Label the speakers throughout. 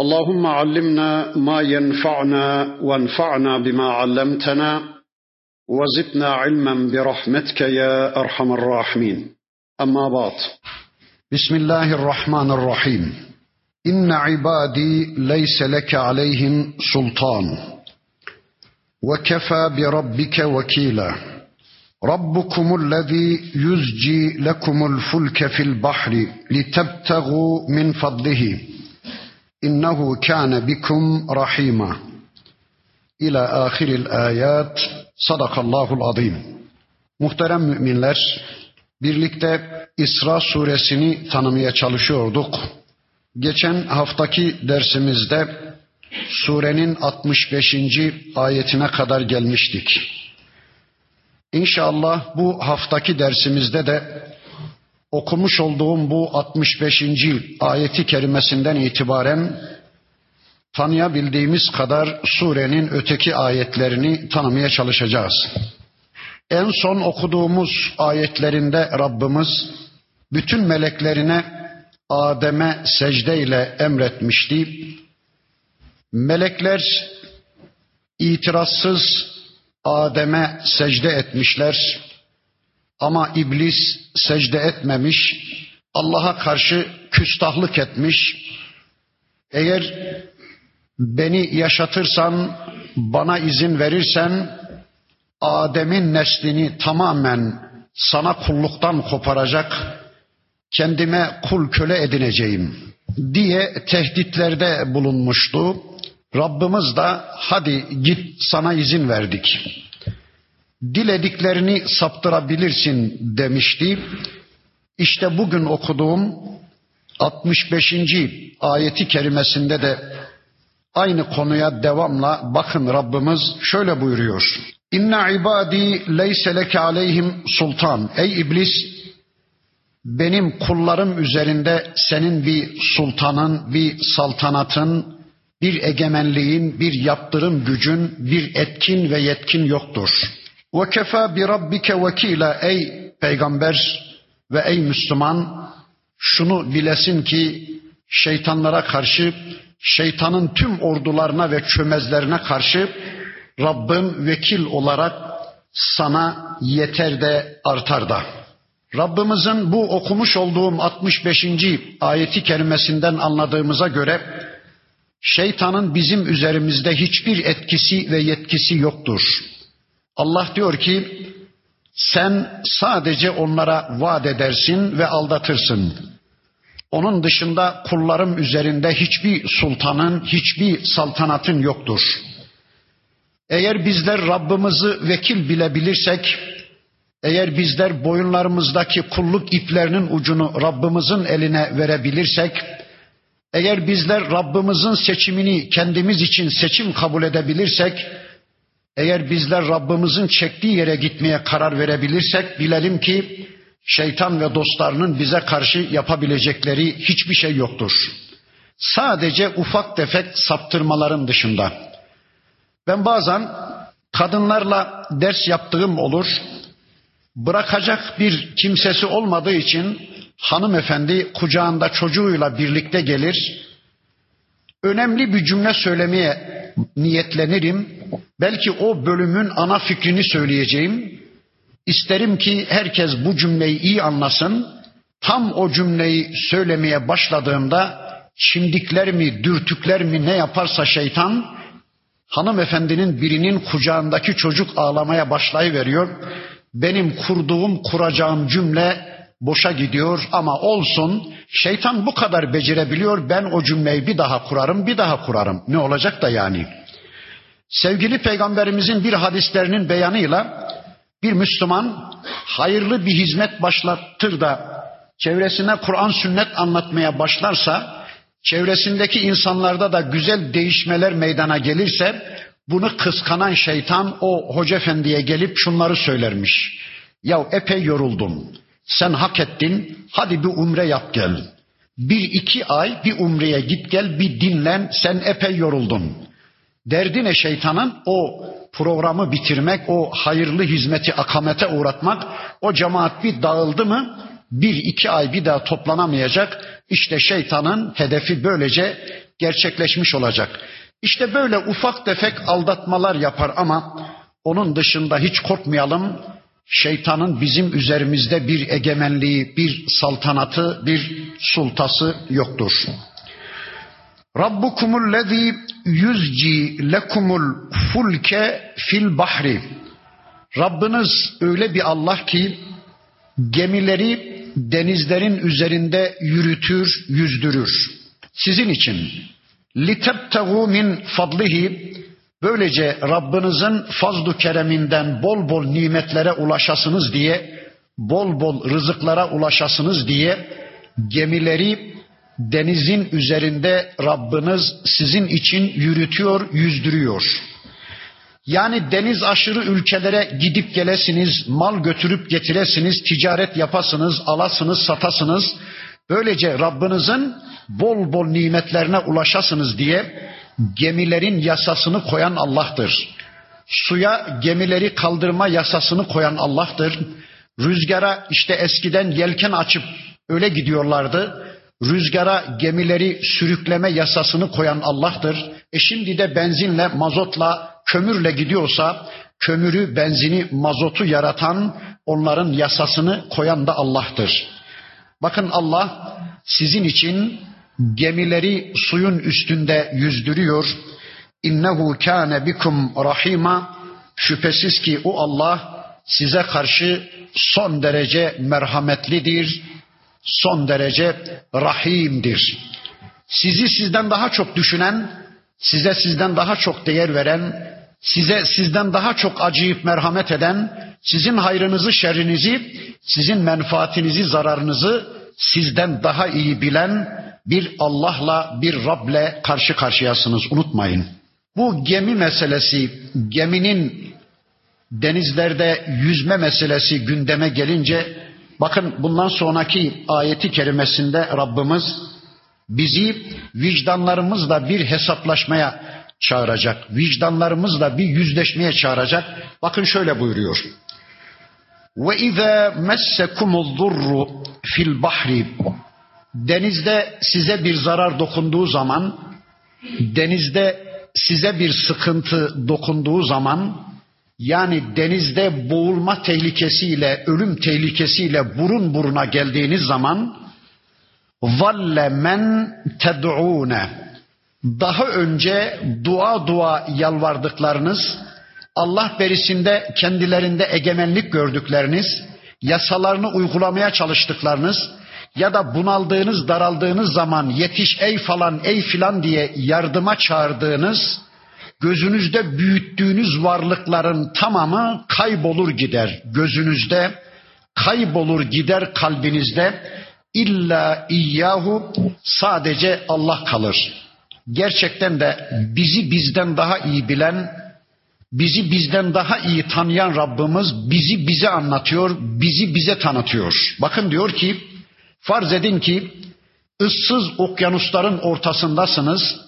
Speaker 1: اللهم علمنا ما ينفعنا وانفعنا بما علمتنا وزدنا علما برحمتك يا أرحم الراحمين. أما بعد. بسم الله الرحمن الرحيم. إن عبادي ليس لك عليهم سلطان. وكفى بربك وكيلا. ربكم الذي يزجي لكم الفلك في البحر لتبتغوا من فضله. innehu kana bikum rahima ila ahiril ayat sadakallahul azim. Muhterem müminler, birlikte İsra suresini tanımaya çalışıyorduk. Geçen haftaki dersimizde surenin 65. ayetine kadar gelmiştik. İnşallah bu haftaki dersimizde de okumuş olduğum bu 65. ayeti kerimesinden itibaren tanıyabildiğimiz kadar surenin öteki ayetlerini tanımaya çalışacağız. En son okuduğumuz ayetlerinde Rabbimiz bütün meleklerine Adem'e secde ile emretmişti. Melekler itirazsız Adem'e secde etmişler. Ama iblis secde etmemiş, Allah'a karşı küstahlık etmiş. Eğer beni yaşatırsan, bana izin verirsen Adem'in neslini tamamen sana kulluktan koparacak, kendime kul köle edineceğim diye tehditlerde bulunmuştu. Rabbimiz de hadi git sana izin verdik dilediklerini saptırabilirsin demişti. İşte bugün okuduğum 65. ayeti kerimesinde de aynı konuya devamla bakın Rabbimiz şöyle buyuruyor. İnna ibadi leyse leke aleyhim sultan. Ey iblis benim kullarım üzerinde senin bir sultanın, bir saltanatın, bir egemenliğin, bir yaptırım gücün, bir etkin ve yetkin yoktur.'' Ve kefa bi rabbike vekila ey peygamber ve ey Müslüman şunu bilesin ki şeytanlara karşı şeytanın tüm ordularına ve çömezlerine karşı Rabbin vekil olarak sana yeter de artar da. Rabbimizin bu okumuş olduğum 65. ayeti kerimesinden anladığımıza göre şeytanın bizim üzerimizde hiçbir etkisi ve yetkisi yoktur. Allah diyor ki sen sadece onlara vaat edersin ve aldatırsın. Onun dışında kullarım üzerinde hiçbir sultanın, hiçbir saltanatın yoktur. Eğer bizler Rabbimizi vekil bilebilirsek, eğer bizler boyunlarımızdaki kulluk iplerinin ucunu Rabbimizin eline verebilirsek, eğer bizler Rabbimizin seçimini kendimiz için seçim kabul edebilirsek, eğer bizler Rabbimizin çektiği yere gitmeye karar verebilirsek bilelim ki şeytan ve dostlarının bize karşı yapabilecekleri hiçbir şey yoktur. Sadece ufak tefek saptırmaların dışında. Ben bazen kadınlarla ders yaptığım olur. Bırakacak bir kimsesi olmadığı için hanımefendi kucağında çocuğuyla birlikte gelir. Önemli bir cümle söylemeye niyetlenirim. Belki o bölümün ana fikrini söyleyeceğim. İsterim ki herkes bu cümleyi iyi anlasın. Tam o cümleyi söylemeye başladığımda çimdikler mi, dürtükler mi ne yaparsa şeytan hanımefendinin birinin kucağındaki çocuk ağlamaya başlayıveriyor. Benim kurduğum, kuracağım cümle boşa gidiyor ama olsun. Şeytan bu kadar becerebiliyor. Ben o cümleyi bir daha kurarım, bir daha kurarım. Ne olacak da yani? Sevgili peygamberimizin bir hadislerinin beyanıyla bir Müslüman hayırlı bir hizmet başlatır da çevresine Kur'an sünnet anlatmaya başlarsa çevresindeki insanlarda da güzel değişmeler meydana gelirse Bunu kıskanan şeytan o hoca efendiye gelip şunları söylermiş. Ya epey yoruldum. Sen hak ettin. Hadi bir umre yap gel. Bir iki ay bir umreye git gel bir dinlen. Sen epey yoruldun. Derdi ne şeytanın? O programı bitirmek, o hayırlı hizmeti akamete uğratmak. O cemaat bir dağıldı mı bir iki ay bir daha toplanamayacak. İşte şeytanın hedefi böylece gerçekleşmiş olacak. İşte böyle ufak tefek aldatmalar yapar ama onun dışında hiç korkmayalım. Şeytanın bizim üzerimizde bir egemenliği, bir saltanatı, bir sultası yoktur. Rabbukumul lezî yüzci lekumul fulke fil bahri. Rabbiniz öyle bir Allah ki gemileri denizlerin üzerinde yürütür, yüzdürür. Sizin için litebtehu min fadlihi böylece Rabbinizin fazlu kereminden bol bol nimetlere ulaşasınız diye bol bol rızıklara ulaşasınız diye gemileri denizin üzerinde Rabbiniz sizin için yürütüyor, yüzdürüyor. Yani deniz aşırı ülkelere gidip gelesiniz, mal götürüp getiresiniz, ticaret yapasınız, alasınız, satasınız. Böylece Rabbinizin bol bol nimetlerine ulaşasınız diye gemilerin yasasını koyan Allah'tır. Suya gemileri kaldırma yasasını koyan Allah'tır. Rüzgara işte eskiden yelken açıp öyle gidiyorlardı. Rüzgara gemileri sürükleme yasasını koyan Allah'tır. E şimdi de benzinle, mazotla, kömürle gidiyorsa kömürü, benzini, mazotu yaratan onların yasasını koyan da Allah'tır. Bakın Allah sizin için gemileri suyun üstünde yüzdürüyor. İnnehu kâne bikum rahima. Şüphesiz ki o Allah size karşı son derece merhametlidir, son derece rahimdir. Sizi sizden daha çok düşünen, size sizden daha çok değer veren, size sizden daha çok acıyıp merhamet eden, sizin hayrınızı, şerrinizi, sizin menfaatinizi, zararınızı sizden daha iyi bilen bir Allah'la, bir Rab'le karşı karşıyasınız. Unutmayın. Bu gemi meselesi, geminin denizlerde yüzme meselesi gündeme gelince bakın bundan sonraki ayeti kerimesinde Rabbimiz bizi vicdanlarımızla bir hesaplaşmaya çağıracak. Vicdanlarımızla bir yüzleşmeye çağıracak. Bakın şöyle buyuruyor. Ve izâ messekumuz zurru fil bahri denizde size bir zarar dokunduğu zaman denizde size bir sıkıntı dokunduğu zaman yani denizde boğulma tehlikesiyle, ölüm tehlikesiyle burun buruna geldiğiniz zaman valle men ted'une daha önce dua dua yalvardıklarınız, Allah berisinde kendilerinde egemenlik gördükleriniz, yasalarını uygulamaya çalıştıklarınız ya da bunaldığınız, daraldığınız zaman yetiş ey falan ey filan diye yardıma çağırdığınız, gözünüzde büyüttüğünüz varlıkların tamamı kaybolur gider. Gözünüzde kaybolur gider kalbinizde. İlla iyyahu sadece Allah kalır. Gerçekten de bizi bizden daha iyi bilen, bizi bizden daha iyi tanıyan Rabbimiz bizi bize anlatıyor, bizi bize tanıtıyor. Bakın diyor ki, farz edin ki ıssız okyanusların ortasındasınız,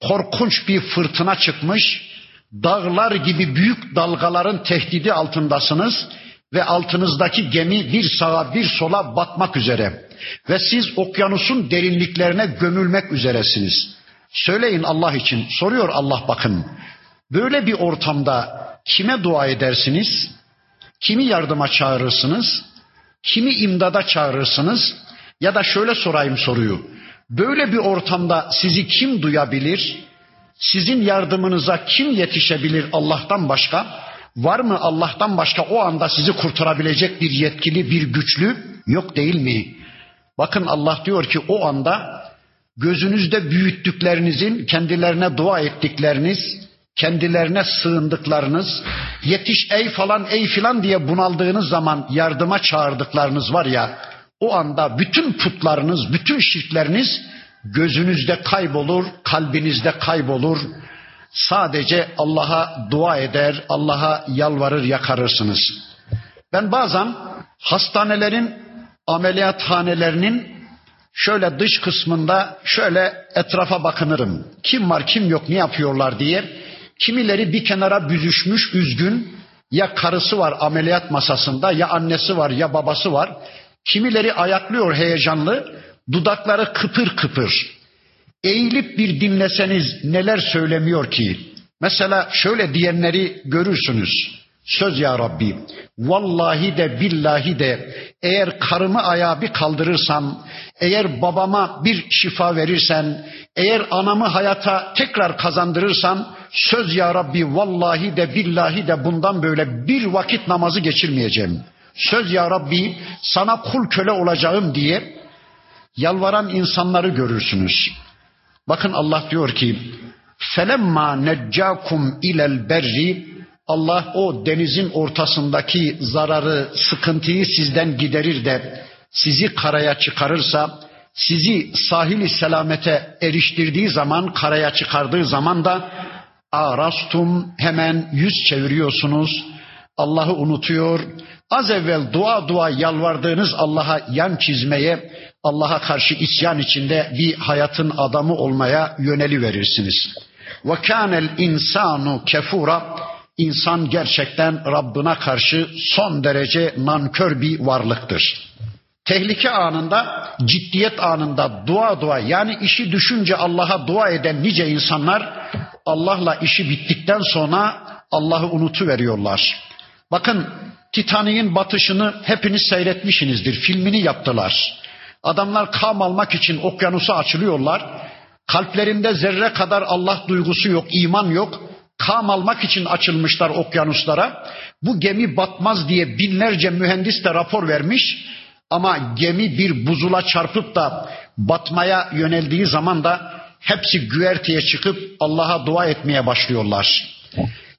Speaker 1: korkunç bir fırtına çıkmış, dağlar gibi büyük dalgaların tehdidi altındasınız ve altınızdaki gemi bir sağa bir sola batmak üzere ve siz okyanusun derinliklerine gömülmek üzeresiniz. Söyleyin Allah için. Soruyor Allah bakın. Böyle bir ortamda kime dua edersiniz? Kimi yardıma çağırırsınız? Kimi imdada çağırırsınız? Ya da şöyle sorayım soruyu. Böyle bir ortamda sizi kim duyabilir? Sizin yardımınıza kim yetişebilir Allah'tan başka? Var mı Allah'tan başka o anda sizi kurtarabilecek bir yetkili, bir güçlü? Yok değil mi? Bakın Allah diyor ki o anda gözünüzde büyüttüklerinizin kendilerine dua ettikleriniz, kendilerine sığındıklarınız, yetiş ey falan ey filan diye bunaldığınız zaman yardıma çağırdıklarınız var ya, o anda bütün putlarınız, bütün şirkleriniz gözünüzde kaybolur, kalbinizde kaybolur. Sadece Allah'a dua eder, Allah'a yalvarır, yakarırsınız. Ben bazen hastanelerin, ameliyathanelerinin şöyle dış kısmında şöyle etrafa bakınırım. Kim var, kim yok, ne yapıyorlar diye. Kimileri bir kenara büzüşmüş, üzgün. Ya karısı var ameliyat masasında, ya annesi var, ya babası var. Kimileri ayaklıyor heyecanlı, dudakları kıpır kıpır. Eğilip bir dinleseniz neler söylemiyor ki? Mesela şöyle diyenleri görürsünüz. Söz ya Rabbi, vallahi de billahi de eğer karımı ayağa bir kaldırırsam, eğer babama bir şifa verirsen, eğer anamı hayata tekrar kazandırırsam, söz ya Rabbi vallahi de billahi de bundan böyle bir vakit namazı geçirmeyeceğim. Söz ya Rabbi sana kul köle olacağım diye yalvaran insanları görürsünüz. Bakın Allah diyor ki, felemma neccakum ilel berri Allah o denizin ortasındaki zararı, sıkıntıyı sizden giderir de sizi karaya çıkarırsa, sizi sahili selamete eriştirdiği zaman, karaya çıkardığı zaman da arastum hemen yüz çeviriyorsunuz. Allah'ı unutuyor. Az evvel dua dua yalvardığınız Allah'a yan çizmeye, Allah'a karşı isyan içinde bir hayatın adamı olmaya yöneli verirsiniz. Ve kânel insanu kefura İnsan gerçekten Rabbine karşı son derece nankör bir varlıktır. Tehlike anında, ciddiyet anında dua dua yani işi düşünce Allah'a dua eden nice insanlar Allah'la işi bittikten sonra Allah'ı unutuveriyorlar. Bakın Titanik'in batışını hepiniz seyretmişsinizdir. Filmini yaptılar. Adamlar kam almak için okyanusa açılıyorlar. Kalplerinde zerre kadar Allah duygusu yok, iman yok kam almak için açılmışlar okyanuslara. Bu gemi batmaz diye binlerce mühendis de rapor vermiş. Ama gemi bir buzula çarpıp da batmaya yöneldiği zaman da hepsi güverteye çıkıp Allah'a dua etmeye başlıyorlar.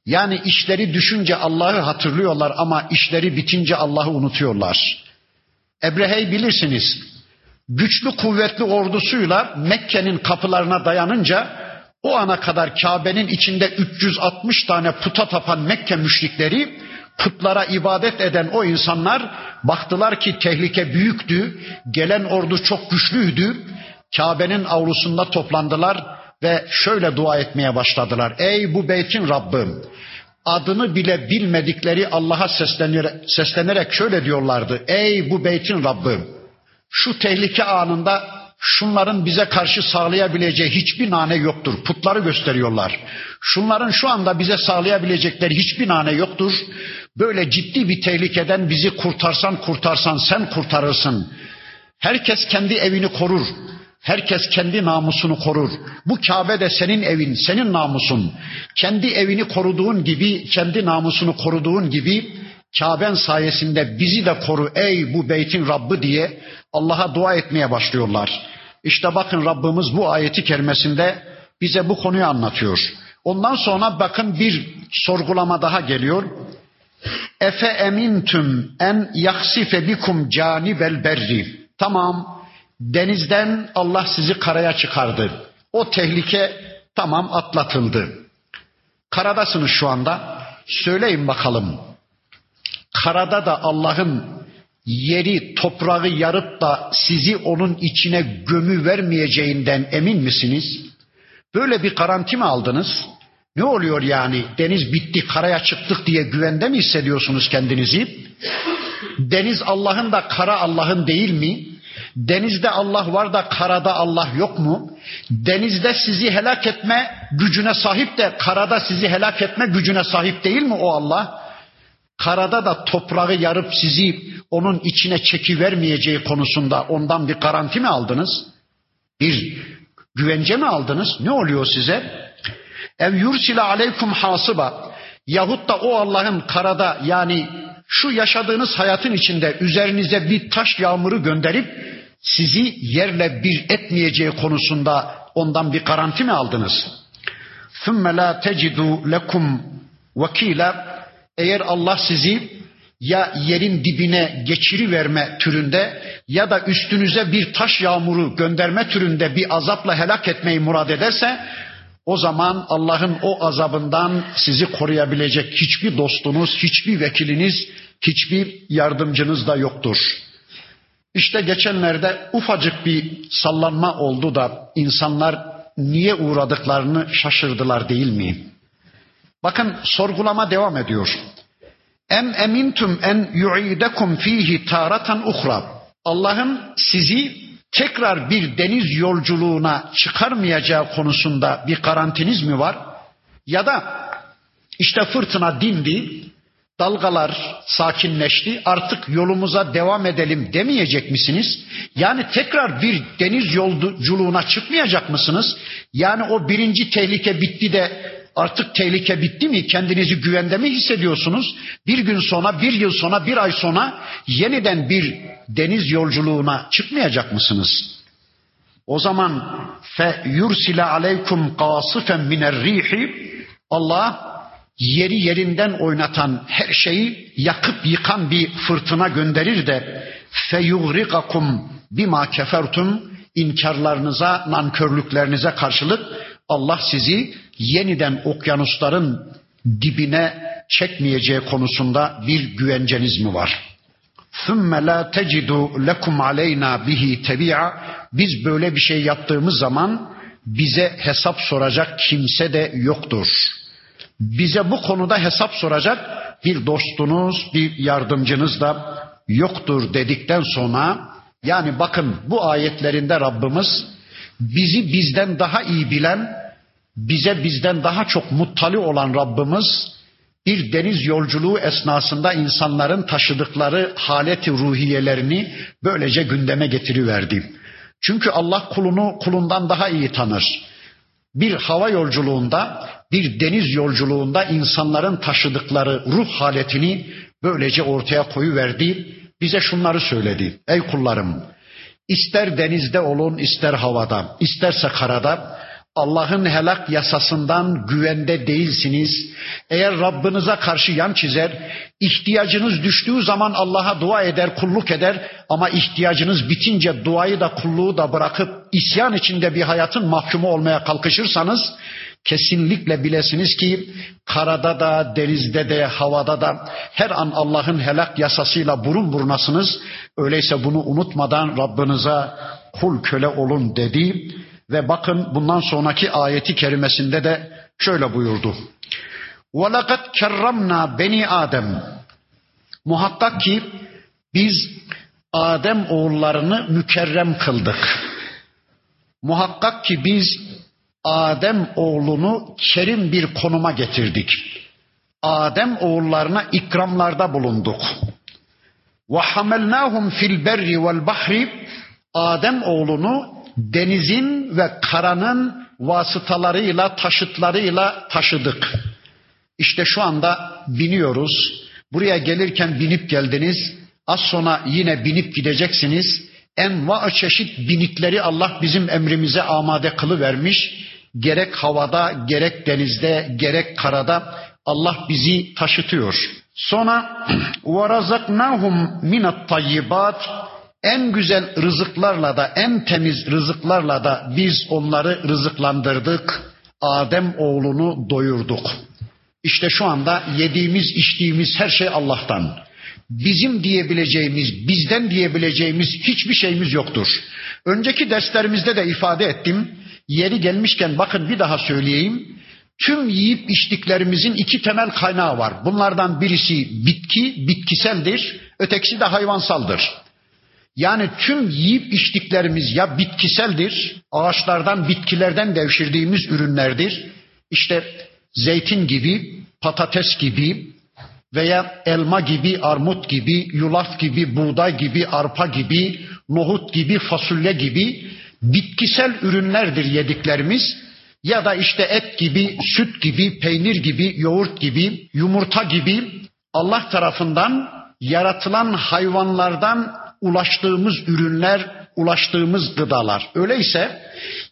Speaker 1: Yani işleri düşünce Allah'ı hatırlıyorlar ama işleri bitince Allah'ı unutuyorlar. Ebrehe'yi bilirsiniz. Güçlü kuvvetli ordusuyla Mekke'nin kapılarına dayanınca o ana kadar Kabe'nin içinde 360 tane puta tapan Mekke müşrikleri putlara ibadet eden o insanlar baktılar ki tehlike büyüktü, gelen ordu çok güçlüydü. Kabe'nin avlusunda toplandılar ve şöyle dua etmeye başladılar. Ey bu beytin Rabbim, adını bile bilmedikleri Allah'a seslenerek, şöyle diyorlardı. Ey bu beytin Rabbim, şu tehlike anında şunların bize karşı sağlayabileceği hiçbir nane yoktur. Putları gösteriyorlar. Şunların şu anda bize sağlayabilecekleri hiçbir nane yoktur. Böyle ciddi bir tehlikeden bizi kurtarsan kurtarsan sen kurtarırsın. Herkes kendi evini korur. Herkes kendi namusunu korur. Bu Kabe de senin evin, senin namusun. Kendi evini koruduğun gibi, kendi namusunu koruduğun gibi Kaben sayesinde bizi de koru ey bu beytin Rabbi diye Allah'a dua etmeye başlıyorlar. İşte bakın Rabbimiz bu ayeti kerimesinde bize bu konuyu anlatıyor. Ondan sonra bakın bir sorgulama daha geliyor. Efe emintüm en yaksife bikum canibel berri. Tamam denizden Allah sizi karaya çıkardı. O tehlike tamam atlatıldı. Karadasınız şu anda. Söyleyin bakalım. Karada da Allah'ın yeri toprağı yarıp da sizi onun içine gömü vermeyeceğinden emin misiniz? Böyle bir garanti mi aldınız? Ne oluyor yani? Deniz bitti, karaya çıktık diye güvende mi hissediyorsunuz kendinizi? Deniz Allah'ın da kara Allah'ın değil mi? Denizde Allah var da karada Allah yok mu? Denizde sizi helak etme gücüne sahip de karada sizi helak etme gücüne sahip değil mi o Allah? karada da toprağı yarıp sizi onun içine çekivermeyeceği konusunda ondan bir garanti mi aldınız? Bir güvence mi aldınız? Ne oluyor size? Ev yursile aleykum hasıba yahut da o Allah'ın karada yani şu yaşadığınız hayatın içinde üzerinize bir taş yağmuru gönderip sizi yerle bir etmeyeceği konusunda ondan bir garanti mi aldınız? ثُمَّ لَا تَجِدُوا لَكُمْ وَكِيلًا eğer Allah sizi ya yerin dibine geçiri verme türünde ya da üstünüze bir taş yağmuru gönderme türünde bir azapla helak etmeyi murad ederse o zaman Allah'ın o azabından sizi koruyabilecek hiçbir dostunuz, hiçbir vekiliniz, hiçbir yardımcınız da yoktur. İşte geçenlerde ufacık bir sallanma oldu da insanlar niye uğradıklarını şaşırdılar değil mi? Bakın sorgulama devam ediyor. Em emintum en yu'idekum fihi taratan uhra. Allah'ın sizi tekrar bir deniz yolculuğuna çıkarmayacağı konusunda bir garantiniz mi var? Ya da işte fırtına dindi, dalgalar sakinleşti, artık yolumuza devam edelim demeyecek misiniz? Yani tekrar bir deniz yolculuğuna çıkmayacak mısınız? Yani o birinci tehlike bitti de Artık tehlike bitti mi? Kendinizi güvende mi hissediyorsunuz? Bir gün sonra, bir yıl sonra, bir ay sonra yeniden bir deniz yolculuğuna çıkmayacak mısınız? O zaman fe yursile aleykum qasifen miner rihi Allah yeri yerinden oynatan her şeyi yakıp yıkan bir fırtına gönderir de fe yughriqakum bima kefertum inkarlarınıza, nankörlüklerinize karşılık Allah sizi yeniden okyanusların dibine çekmeyeceği konusunda bir güvenceniz mi var? ثُمَّ لَا تَجِدُوا لَكُمْ عَلَيْنَا بِهِ تَبِعًا Biz böyle bir şey yaptığımız zaman bize hesap soracak kimse de yoktur. Bize bu konuda hesap soracak bir dostunuz, bir yardımcınız da yoktur dedikten sonra yani bakın bu ayetlerinde Rabbimiz bizi bizden daha iyi bilen, bize bizden daha çok muttali olan Rabbimiz bir deniz yolculuğu esnasında insanların taşıdıkları haleti ruhiyelerini böylece gündeme getiriverdi. Çünkü Allah kulunu kulundan daha iyi tanır. Bir hava yolculuğunda, bir deniz yolculuğunda insanların taşıdıkları ruh haletini böylece ortaya koyuverdi. Bize şunları söyledi. Ey kullarım, ister denizde olun, ister havada, isterse karada, Allah'ın helak yasasından güvende değilsiniz. Eğer Rabbinize karşı yan çizer, ihtiyacınız düştüğü zaman Allah'a dua eder, kulluk eder ama ihtiyacınız bitince duayı da kulluğu da bırakıp isyan içinde bir hayatın mahkumu olmaya kalkışırsanız kesinlikle bilesiniz ki karada da, denizde de, havada da her an Allah'ın helak yasasıyla burun burunasınız. Öyleyse bunu unutmadan Rabbinize kul köle olun dedi ve bakın bundan sonraki ayeti kerimesinde de şöyle buyurdu. وَلَقَدْ كَرَّمْنَا beni Adem. Muhakkak ki biz Adem oğullarını mükerrem kıldık. Muhakkak ki biz Adem oğlunu kerim bir konuma getirdik. Adem oğullarına ikramlarda bulunduk. Ve hamelnahum fil berri vel bahri Adem oğlunu denizin ve karanın vasıtalarıyla, taşıtlarıyla taşıdık. İşte şu anda biniyoruz. Buraya gelirken binip geldiniz. Az sonra yine binip gideceksiniz. Enva çeşit binikleri Allah bizim emrimize amade kılı vermiş Gerek havada, gerek denizde, gerek karada Allah bizi taşıtıyor. Sonra وَرَزَقْنَاهُمْ مِنَ الطَّيِّبَاتِ en güzel rızıklarla da en temiz rızıklarla da biz onları rızıklandırdık. Adem oğlunu doyurduk. İşte şu anda yediğimiz içtiğimiz her şey Allah'tan. Bizim diyebileceğimiz, bizden diyebileceğimiz hiçbir şeyimiz yoktur. Önceki derslerimizde de ifade ettim. Yeri gelmişken bakın bir daha söyleyeyim. Tüm yiyip içtiklerimizin iki temel kaynağı var. Bunlardan birisi bitki, bitkiseldir. Ötekisi de hayvansaldır. Yani tüm yiyip içtiklerimiz ya bitkiseldir, ağaçlardan, bitkilerden devşirdiğimiz ürünlerdir. İşte zeytin gibi, patates gibi veya elma gibi, armut gibi, yulaf gibi, buğday gibi, arpa gibi, nohut gibi, fasulye gibi bitkisel ürünlerdir yediklerimiz. Ya da işte et gibi, süt gibi, peynir gibi, yoğurt gibi, yumurta gibi Allah tarafından yaratılan hayvanlardan ulaştığımız ürünler, ulaştığımız gıdalar. Öyleyse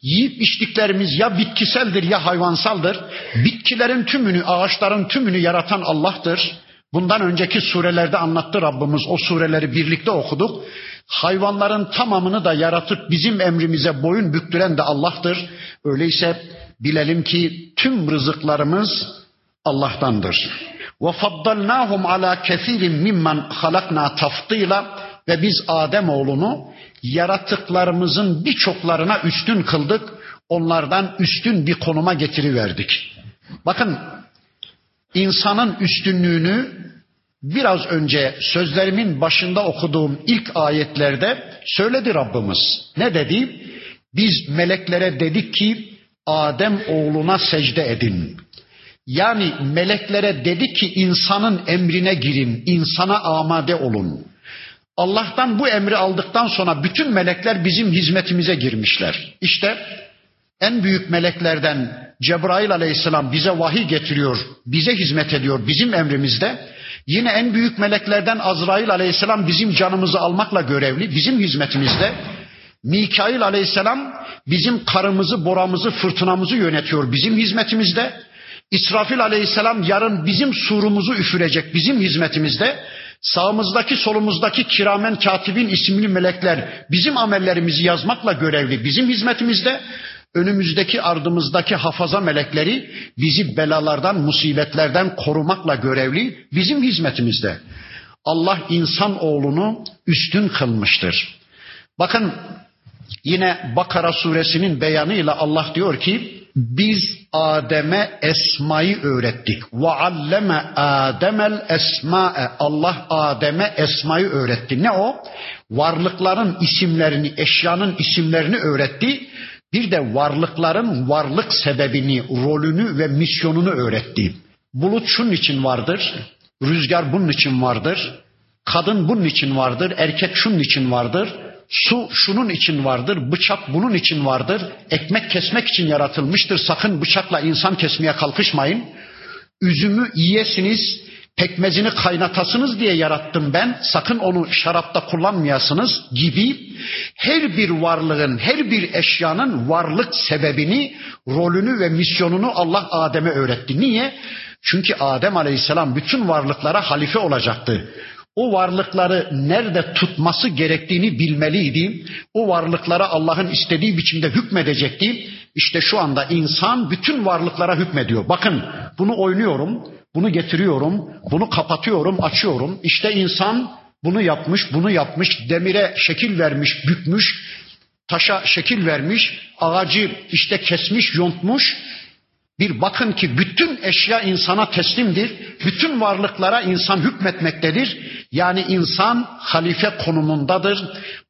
Speaker 1: yiyip içtiklerimiz ya bitkiseldir ya hayvansaldır. Bitkilerin tümünü, ağaçların tümünü yaratan Allah'tır. Bundan önceki surelerde anlattı Rabbimiz. O sureleri birlikte okuduk. Hayvanların tamamını da yaratıp bizim emrimize boyun büktüren de Allah'tır. Öyleyse bilelim ki tüm rızıklarımız Allah'tandır. Ve faddalnahum ala kesirin mimmen halakna taftıyla ve biz Adem oğlunu yaratıklarımızın birçoklarına üstün kıldık. Onlardan üstün bir konuma getiriverdik. Bakın insanın üstünlüğünü biraz önce sözlerimin başında okuduğum ilk ayetlerde söyledi Rabbimiz. Ne dedi? Biz meleklere dedik ki Adem oğluna secde edin. Yani meleklere dedik ki insanın emrine girin, insana amade olun. Allah'tan bu emri aldıktan sonra bütün melekler bizim hizmetimize girmişler. İşte en büyük meleklerden Cebrail aleyhisselam bize vahiy getiriyor, bize hizmet ediyor bizim emrimizde. Yine en büyük meleklerden Azrail aleyhisselam bizim canımızı almakla görevli, bizim hizmetimizde. Mikail aleyhisselam bizim karımızı, boramızı, fırtınamızı yönetiyor bizim hizmetimizde. İsrafil aleyhisselam yarın bizim surumuzu üfürecek bizim hizmetimizde. Sağımızdaki solumuzdaki kiramen katibin isimli melekler bizim amellerimizi yazmakla görevli bizim hizmetimizde. Önümüzdeki ardımızdaki hafaza melekleri bizi belalardan, musibetlerden korumakla görevli bizim hizmetimizde. Allah insan oğlunu üstün kılmıştır. Bakın yine Bakara suresinin beyanıyla Allah diyor ki biz Adem'e esmayı öğrettik. Ve alleme Ademel esma'e. Allah Adem'e esmayı öğretti. Ne o? Varlıkların isimlerini, eşyanın isimlerini öğretti. Bir de varlıkların varlık sebebini, rolünü ve misyonunu öğretti. Bulut şunun için vardır, rüzgar bunun için vardır, kadın bunun için vardır, erkek şunun için vardır, su şunun için vardır, bıçak bunun için vardır, ekmek kesmek için yaratılmıştır. Sakın bıçakla insan kesmeye kalkışmayın. Üzümü yiyesiniz, pekmezini kaynatasınız diye yarattım ben. Sakın onu şarapta kullanmayasınız gibi her bir varlığın, her bir eşyanın varlık sebebini, rolünü ve misyonunu Allah Adem'e öğretti. Niye? Çünkü Adem Aleyhisselam bütün varlıklara halife olacaktı. O varlıkları nerede tutması gerektiğini bilmeliydi. O varlıklara Allah'ın istediği biçimde hükmedecekti. İşte şu anda insan bütün varlıklara hükmediyor. Bakın bunu oynuyorum. Bunu getiriyorum, bunu kapatıyorum, açıyorum. İşte insan bunu yapmış, bunu yapmış, demire şekil vermiş, bükmüş, taşa şekil vermiş, ağacı işte kesmiş, yontmuş. Bir bakın ki bütün eşya insana teslimdir. Bütün varlıklara insan hükmetmektedir. Yani insan halife konumundadır.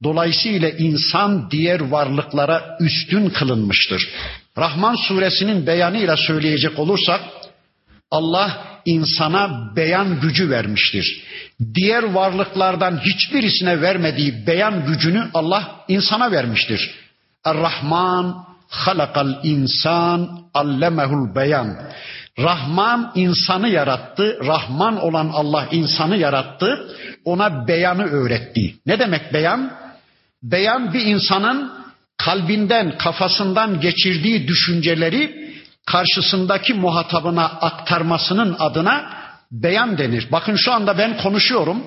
Speaker 1: Dolayısıyla insan diğer varlıklara üstün kılınmıştır. Rahman suresinin beyanıyla söyleyecek olursak Allah insana beyan gücü vermiştir. Diğer varlıklardan hiçbirisine vermediği beyan gücünü Allah insana vermiştir. Er-Rahman halakal insan allemehul beyan. Rahman insanı yarattı. Rahman olan Allah insanı yarattı. Ona beyanı öğretti. Ne demek beyan? Beyan bir insanın kalbinden, kafasından geçirdiği düşünceleri karşısındaki muhatabına aktarmasının adına beyan denir. Bakın şu anda ben konuşuyorum.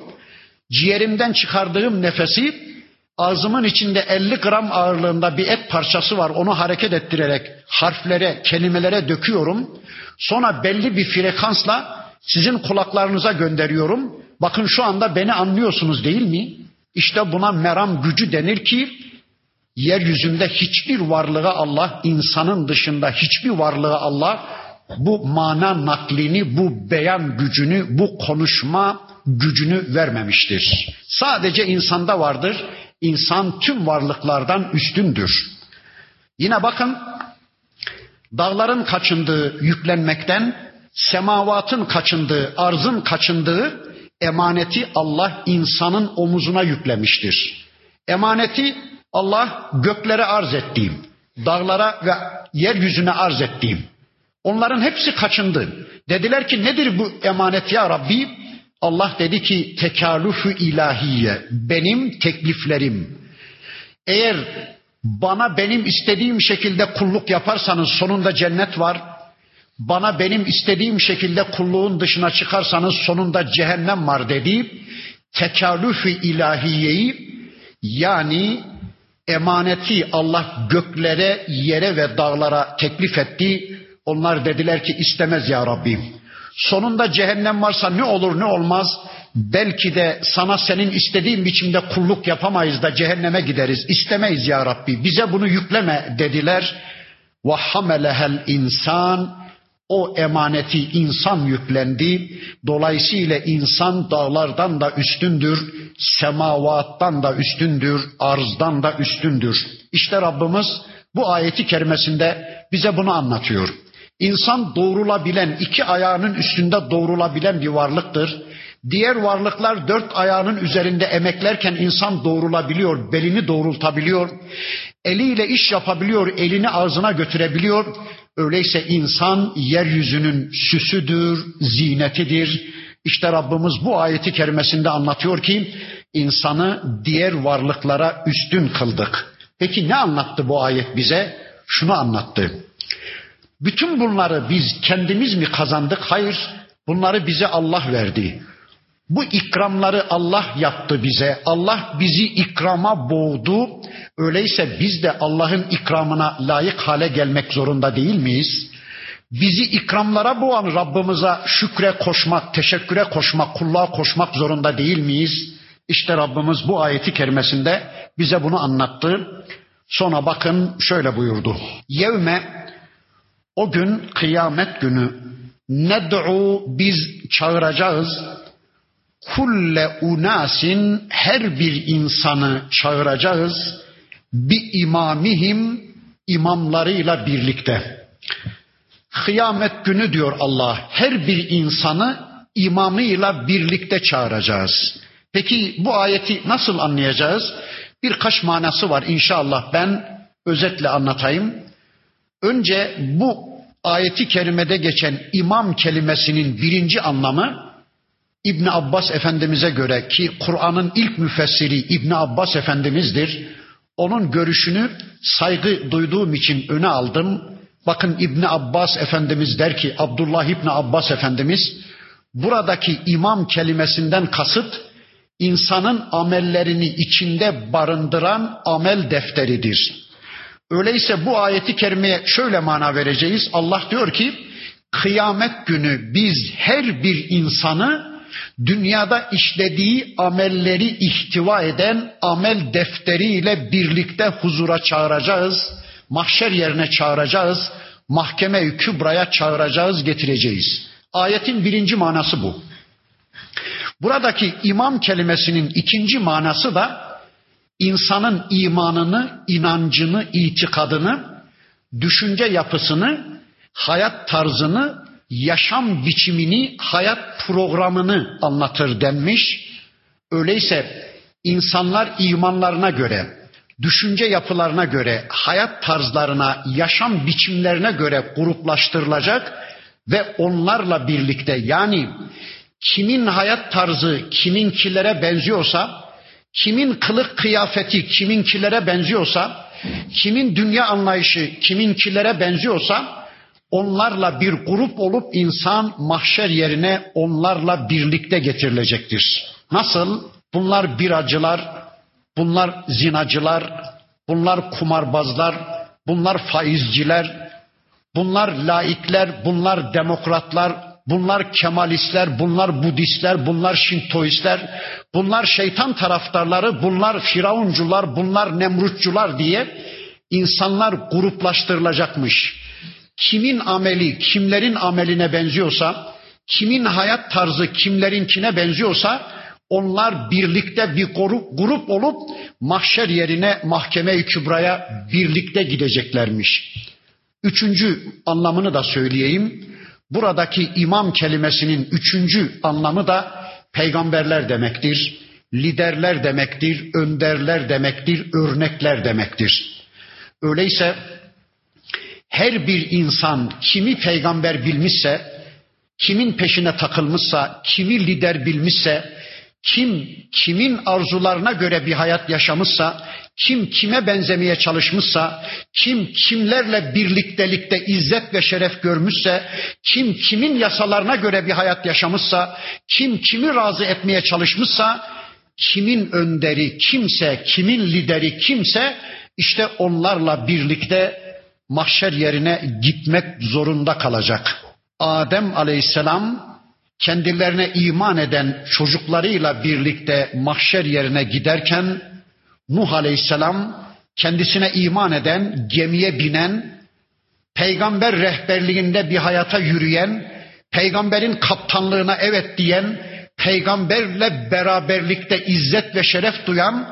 Speaker 1: Ciğerimden çıkardığım nefesi ağzımın içinde 50 gram ağırlığında bir et parçası var. Onu hareket ettirerek harflere, kelimelere döküyorum. Sonra belli bir frekansla sizin kulaklarınıza gönderiyorum. Bakın şu anda beni anlıyorsunuz değil mi? İşte buna meram gücü denir ki Yeryüzünde hiçbir varlığa Allah, insanın dışında hiçbir varlığa Allah bu mana naklini, bu beyan gücünü, bu konuşma gücünü vermemiştir. Sadece insanda vardır. İnsan tüm varlıklardan üstündür. Yine bakın dağların kaçındığı yüklenmekten, semavatın kaçındığı, arzın kaçındığı emaneti Allah insanın omuzuna yüklemiştir. Emaneti Allah göklere arz ettiğim, dağlara ve yeryüzüne arz ettiğim. Onların hepsi kaçındı. Dediler ki nedir bu emanet ya Rabbi? Allah dedi ki tekalüfü ilahiye, benim tekliflerim. Eğer bana benim istediğim şekilde kulluk yaparsanız sonunda cennet var. Bana benim istediğim şekilde kulluğun dışına çıkarsanız sonunda cehennem var dedi. Tekalüfü ilahiyeyi yani Emaneti Allah göklere, yere ve dağlara teklif etti. Onlar dediler ki istemez ya Rabbi. Sonunda cehennem varsa ne olur ne olmaz. Belki de sana senin istediğin biçimde kulluk yapamayız da cehenneme gideriz. İstemeyiz ya Rabbi. Bize bunu yükleme dediler. Ve hamelehel insan o emaneti insan yüklendi. Dolayısıyla insan dağlardan da üstündür, semavattan da üstündür, arzdan da üstündür. İşte Rabbimiz bu ayeti kerimesinde bize bunu anlatıyor. İnsan doğrulabilen, iki ayağının üstünde doğrulabilen bir varlıktır. Diğer varlıklar dört ayağının üzerinde emeklerken insan doğrulabiliyor, belini doğrultabiliyor, eliyle iş yapabiliyor, elini ağzına götürebiliyor. Öyleyse insan yeryüzünün süsüdür, zinetidir. İşte Rabbimiz bu ayeti kerimesinde anlatıyor ki insanı diğer varlıklara üstün kıldık. Peki ne anlattı bu ayet bize? Şunu anlattı. Bütün bunları biz kendimiz mi kazandık? Hayır. Bunları bize Allah verdi. Bu ikramları Allah yaptı bize. Allah bizi ikrama boğdu. Öyleyse biz de Allah'ın ikramına layık hale gelmek zorunda değil miyiz? Bizi ikramlara boğan Rabbimize şükre koşmak, teşekküre koşmak, kulluğa koşmak zorunda değil miyiz? İşte Rabbimiz bu ayeti kerimesinde bize bunu anlattı. Sonra bakın şöyle buyurdu. Yevme o gün kıyamet günü ned'u biz çağıracağız kulle unasin her bir insanı çağıracağız bi imamihim imamlarıyla birlikte. Kıyamet günü diyor Allah her bir insanı imamıyla birlikte çağıracağız. Peki bu ayeti nasıl anlayacağız? Birkaç manası var inşallah ben özetle anlatayım. Önce bu ayeti kerimede geçen imam kelimesinin birinci anlamı İbn Abbas Efendimiz'e göre ki Kur'an'ın ilk müfessiri İbn Abbas Efendimiz'dir. Onun görüşünü saygı duyduğum için öne aldım. Bakın İbn Abbas Efendimiz der ki Abdullah İbn Abbas Efendimiz buradaki imam kelimesinden kasıt insanın amellerini içinde barındıran amel defteridir. Öyleyse bu ayeti kerimeye şöyle mana vereceğiz. Allah diyor ki kıyamet günü biz her bir insanı dünyada işlediği amelleri ihtiva eden amel defteriyle birlikte huzura çağıracağız. Mahşer yerine çağıracağız. Mahkeme-i Kübra'ya çağıracağız, getireceğiz. Ayetin birinci manası bu. Buradaki imam kelimesinin ikinci manası da insanın imanını, inancını, itikadını, düşünce yapısını, hayat tarzını, yaşam biçimini, hayat programını anlatır denmiş. Öyleyse insanlar imanlarına göre, düşünce yapılarına göre, hayat tarzlarına, yaşam biçimlerine göre gruplaştırılacak ve onlarla birlikte yani kimin hayat tarzı kiminkilere benziyorsa kimin kılık kıyafeti kiminkilere benziyorsa, kimin dünya anlayışı kiminkilere benziyorsa, onlarla bir grup olup insan mahşer yerine onlarla birlikte getirilecektir. Nasıl? Bunlar biracılar, bunlar zinacılar, bunlar kumarbazlar, bunlar faizciler, bunlar laikler, bunlar demokratlar, Bunlar Kemalistler, bunlar Budistler, bunlar Şintoistler, bunlar şeytan taraftarları, bunlar Firavuncular, bunlar Nemrutçular diye insanlar gruplaştırılacakmış. Kimin ameli kimlerin ameline benziyorsa, kimin hayat tarzı kimlerinkine benziyorsa onlar birlikte bir grup, grup olup mahşer yerine mahkeme-i kübraya birlikte gideceklermiş. Üçüncü anlamını da söyleyeyim. Buradaki imam kelimesinin üçüncü anlamı da peygamberler demektir, liderler demektir, önderler demektir, örnekler demektir. Öyleyse her bir insan kimi peygamber bilmişse, kimin peşine takılmışsa, kimi lider bilmişse, kim kimin arzularına göre bir hayat yaşamışsa, kim kime benzemeye çalışmışsa, kim kimlerle birliktelikte izzet ve şeref görmüşse, kim kimin yasalarına göre bir hayat yaşamışsa, kim kimi razı etmeye çalışmışsa, kimin önderi kimse, kimin lideri kimse işte onlarla birlikte mahşer yerine gitmek zorunda kalacak. Adem aleyhisselam kendilerine iman eden çocuklarıyla birlikte mahşer yerine giderken Nuh aleyhisselam kendisine iman eden, gemiye binen, peygamber rehberliğinde bir hayata yürüyen, peygamberin kaptanlığına evet diyen, peygamberle beraberlikte izzet ve şeref duyan,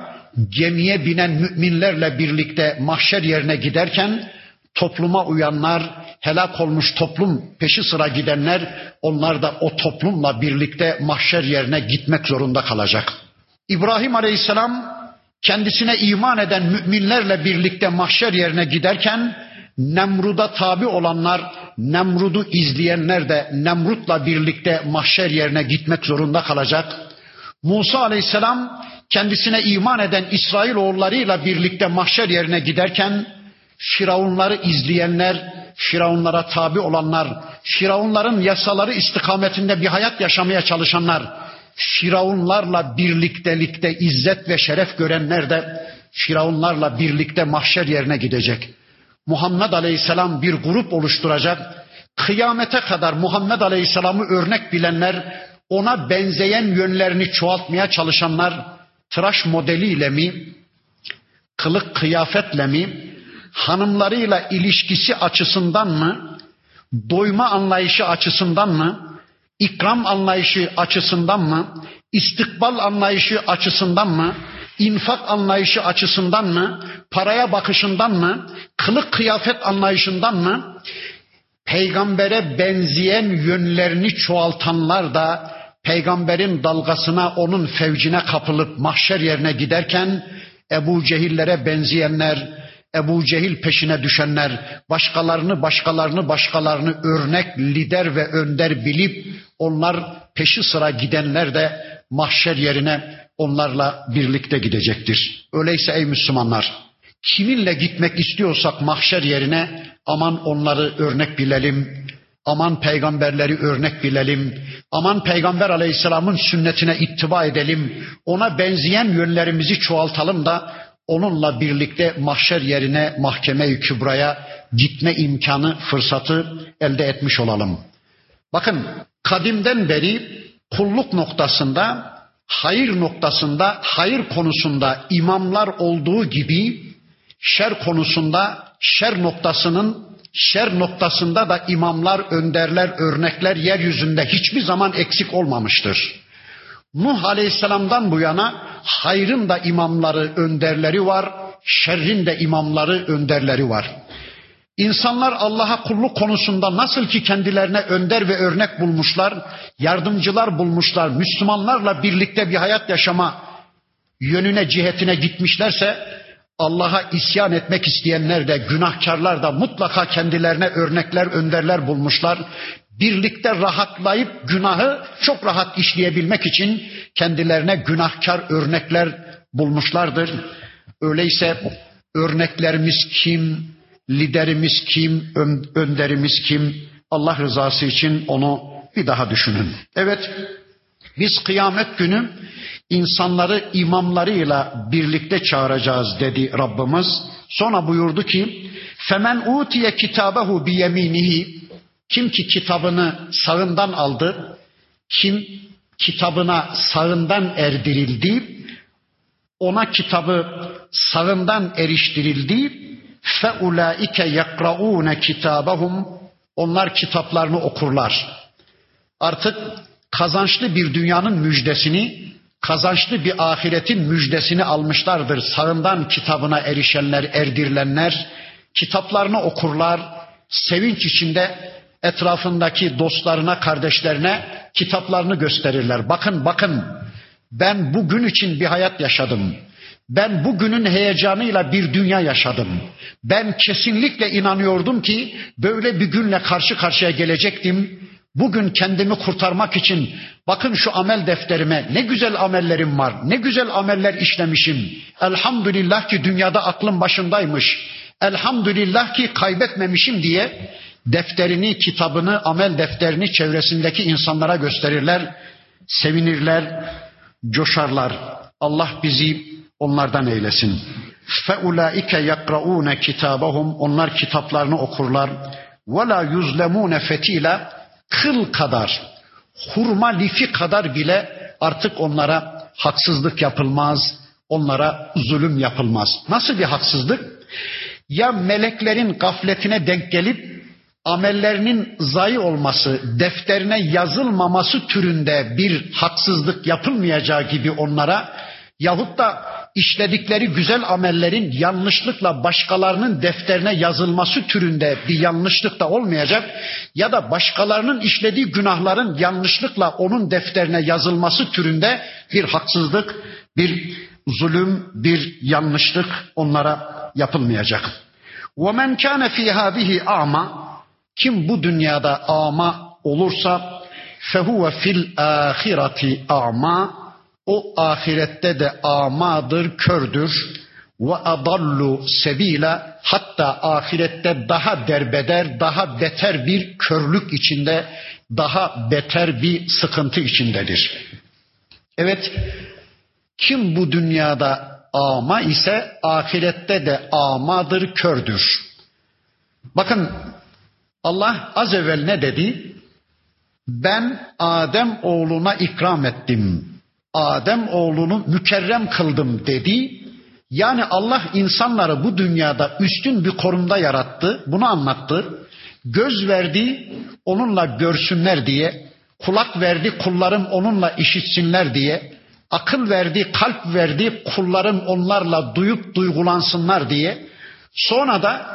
Speaker 1: gemiye binen müminlerle birlikte mahşer yerine giderken topluma uyanlar, helak olmuş toplum peşi sıra gidenler onlar da o toplumla birlikte mahşer yerine gitmek zorunda kalacak. İbrahim Aleyhisselam kendisine iman eden müminlerle birlikte mahşer yerine giderken Nemrud'a tabi olanlar, Nemrud'u izleyenler de Nemrut'la birlikte mahşer yerine gitmek zorunda kalacak. Musa aleyhisselam kendisine iman eden İsrail oğullarıyla birlikte mahşer yerine giderken Firavunları izleyenler, Firavunlara tabi olanlar, Firavunların yasaları istikametinde bir hayat yaşamaya çalışanlar, Firavunlarla birliktelikte izzet ve şeref görenler de Firavunlarla birlikte mahşer yerine gidecek. Muhammed Aleyhisselam bir grup oluşturacak. Kıyamete kadar Muhammed Aleyhisselam'ı örnek bilenler, ona benzeyen yönlerini çoğaltmaya çalışanlar tıraş modeliyle mi, kılık kıyafetle mi, hanımlarıyla ilişkisi açısından mı, doyma anlayışı açısından mı, ikram anlayışı açısından mı, istikbal anlayışı açısından mı, infak anlayışı açısından mı, paraya bakışından mı, kılık kıyafet anlayışından mı, peygambere benzeyen yönlerini çoğaltanlar da peygamberin dalgasına, onun fevcine kapılıp mahşer yerine giderken Ebu Cehillere benzeyenler, Ebu Cehil peşine düşenler, başkalarını başkalarını başkalarını örnek, lider ve önder bilip onlar peşi sıra gidenler de mahşer yerine onlarla birlikte gidecektir. Öyleyse ey Müslümanlar, kiminle gitmek istiyorsak mahşer yerine aman onları örnek bilelim, aman peygamberleri örnek bilelim, aman peygamber aleyhisselamın sünnetine ittiba edelim, ona benzeyen yönlerimizi çoğaltalım da onunla birlikte mahşer yerine mahkeme-i kübraya gitme imkanı, fırsatı elde etmiş olalım. Bakın kadimden beri kulluk noktasında, hayır noktasında, hayır konusunda imamlar olduğu gibi şer konusunda, şer noktasının şer noktasında da imamlar, önderler, örnekler yeryüzünde hiçbir zaman eksik olmamıştır. Nuh Aleyhisselam'dan bu yana hayrın da imamları, önderleri var, şerrin de imamları, önderleri var. İnsanlar Allah'a kulluk konusunda nasıl ki kendilerine önder ve örnek bulmuşlar, yardımcılar bulmuşlar, Müslümanlarla birlikte bir hayat yaşama yönüne, cihetine gitmişlerse, Allah'a isyan etmek isteyenler de, günahkarlar da mutlaka kendilerine örnekler, önderler bulmuşlar birlikte rahatlayıp günahı çok rahat işleyebilmek için kendilerine günahkar örnekler bulmuşlardır. Öyleyse örneklerimiz kim, liderimiz kim, önderimiz kim? Allah rızası için onu bir daha düşünün. Evet, biz kıyamet günü insanları imamlarıyla birlikte çağıracağız dedi Rabbimiz. Sonra buyurdu ki: "Femen utiye kitabehu bi yeminihi kim ki kitabını sağından aldı, kim kitabına sağından erdirildi, ona kitabı sağından eriştirildi. Fe ulaike yakraune kitabahum. Onlar kitaplarını okurlar. Artık kazançlı bir dünyanın müjdesini, kazançlı bir ahiretin müjdesini almışlardır. Sağından kitabına erişenler, erdirilenler kitaplarını okurlar. Sevinç içinde etrafındaki dostlarına, kardeşlerine kitaplarını gösterirler. Bakın bakın ben bugün için bir hayat yaşadım. Ben bugünün heyecanıyla bir dünya yaşadım. Ben kesinlikle inanıyordum ki böyle bir günle karşı karşıya gelecektim. Bugün kendimi kurtarmak için bakın şu amel defterime ne güzel amellerim var. Ne güzel ameller işlemişim. Elhamdülillah ki dünyada aklım başındaymış. Elhamdülillah ki kaybetmemişim diye defterini, kitabını, amel defterini çevresindeki insanlara gösterirler, sevinirler. coşarlar. Allah bizi onlardan eylesin. فَاُولَٰئِكَ يَقْرَؤُونَ kitabahum Onlar kitaplarını okurlar. وَلَا يُزْلَمُونَ فَتِيلًا Kıl kadar, hurma lifi kadar bile artık onlara haksızlık yapılmaz, onlara zulüm yapılmaz. Nasıl bir haksızlık? Ya meleklerin gafletine denk gelip amellerinin zayi olması, defterine yazılmaması türünde bir haksızlık yapılmayacağı gibi onlara yahut da işledikleri güzel amellerin yanlışlıkla başkalarının defterine yazılması türünde bir yanlışlık da olmayacak ya da başkalarının işlediği günahların yanlışlıkla onun defterine yazılması türünde bir haksızlık, bir zulüm, bir yanlışlık onlara yapılmayacak. وَمَنْ كَانَ فِي هَذِهِ ama kim bu dünyada ama olursa fehuve fil ahireti ama o ahirette de amadır, kördür. Ve adallu sevila hatta ahirette daha derbeder, daha beter bir körlük içinde, daha beter bir sıkıntı içindedir. Evet, kim bu dünyada ama ise ahirette de amadır, kördür. Bakın Allah az evvel ne dedi? Ben Adem oğluna ikram ettim. Adem oğlunu mükerrem kıldım dedi. Yani Allah insanları bu dünyada üstün bir korumda yarattı. Bunu anlattı. Göz verdi onunla görsünler diye. Kulak verdi kullarım onunla işitsinler diye. Akıl verdi, kalp verdi kullarım onlarla duyup duygulansınlar diye. Sonra da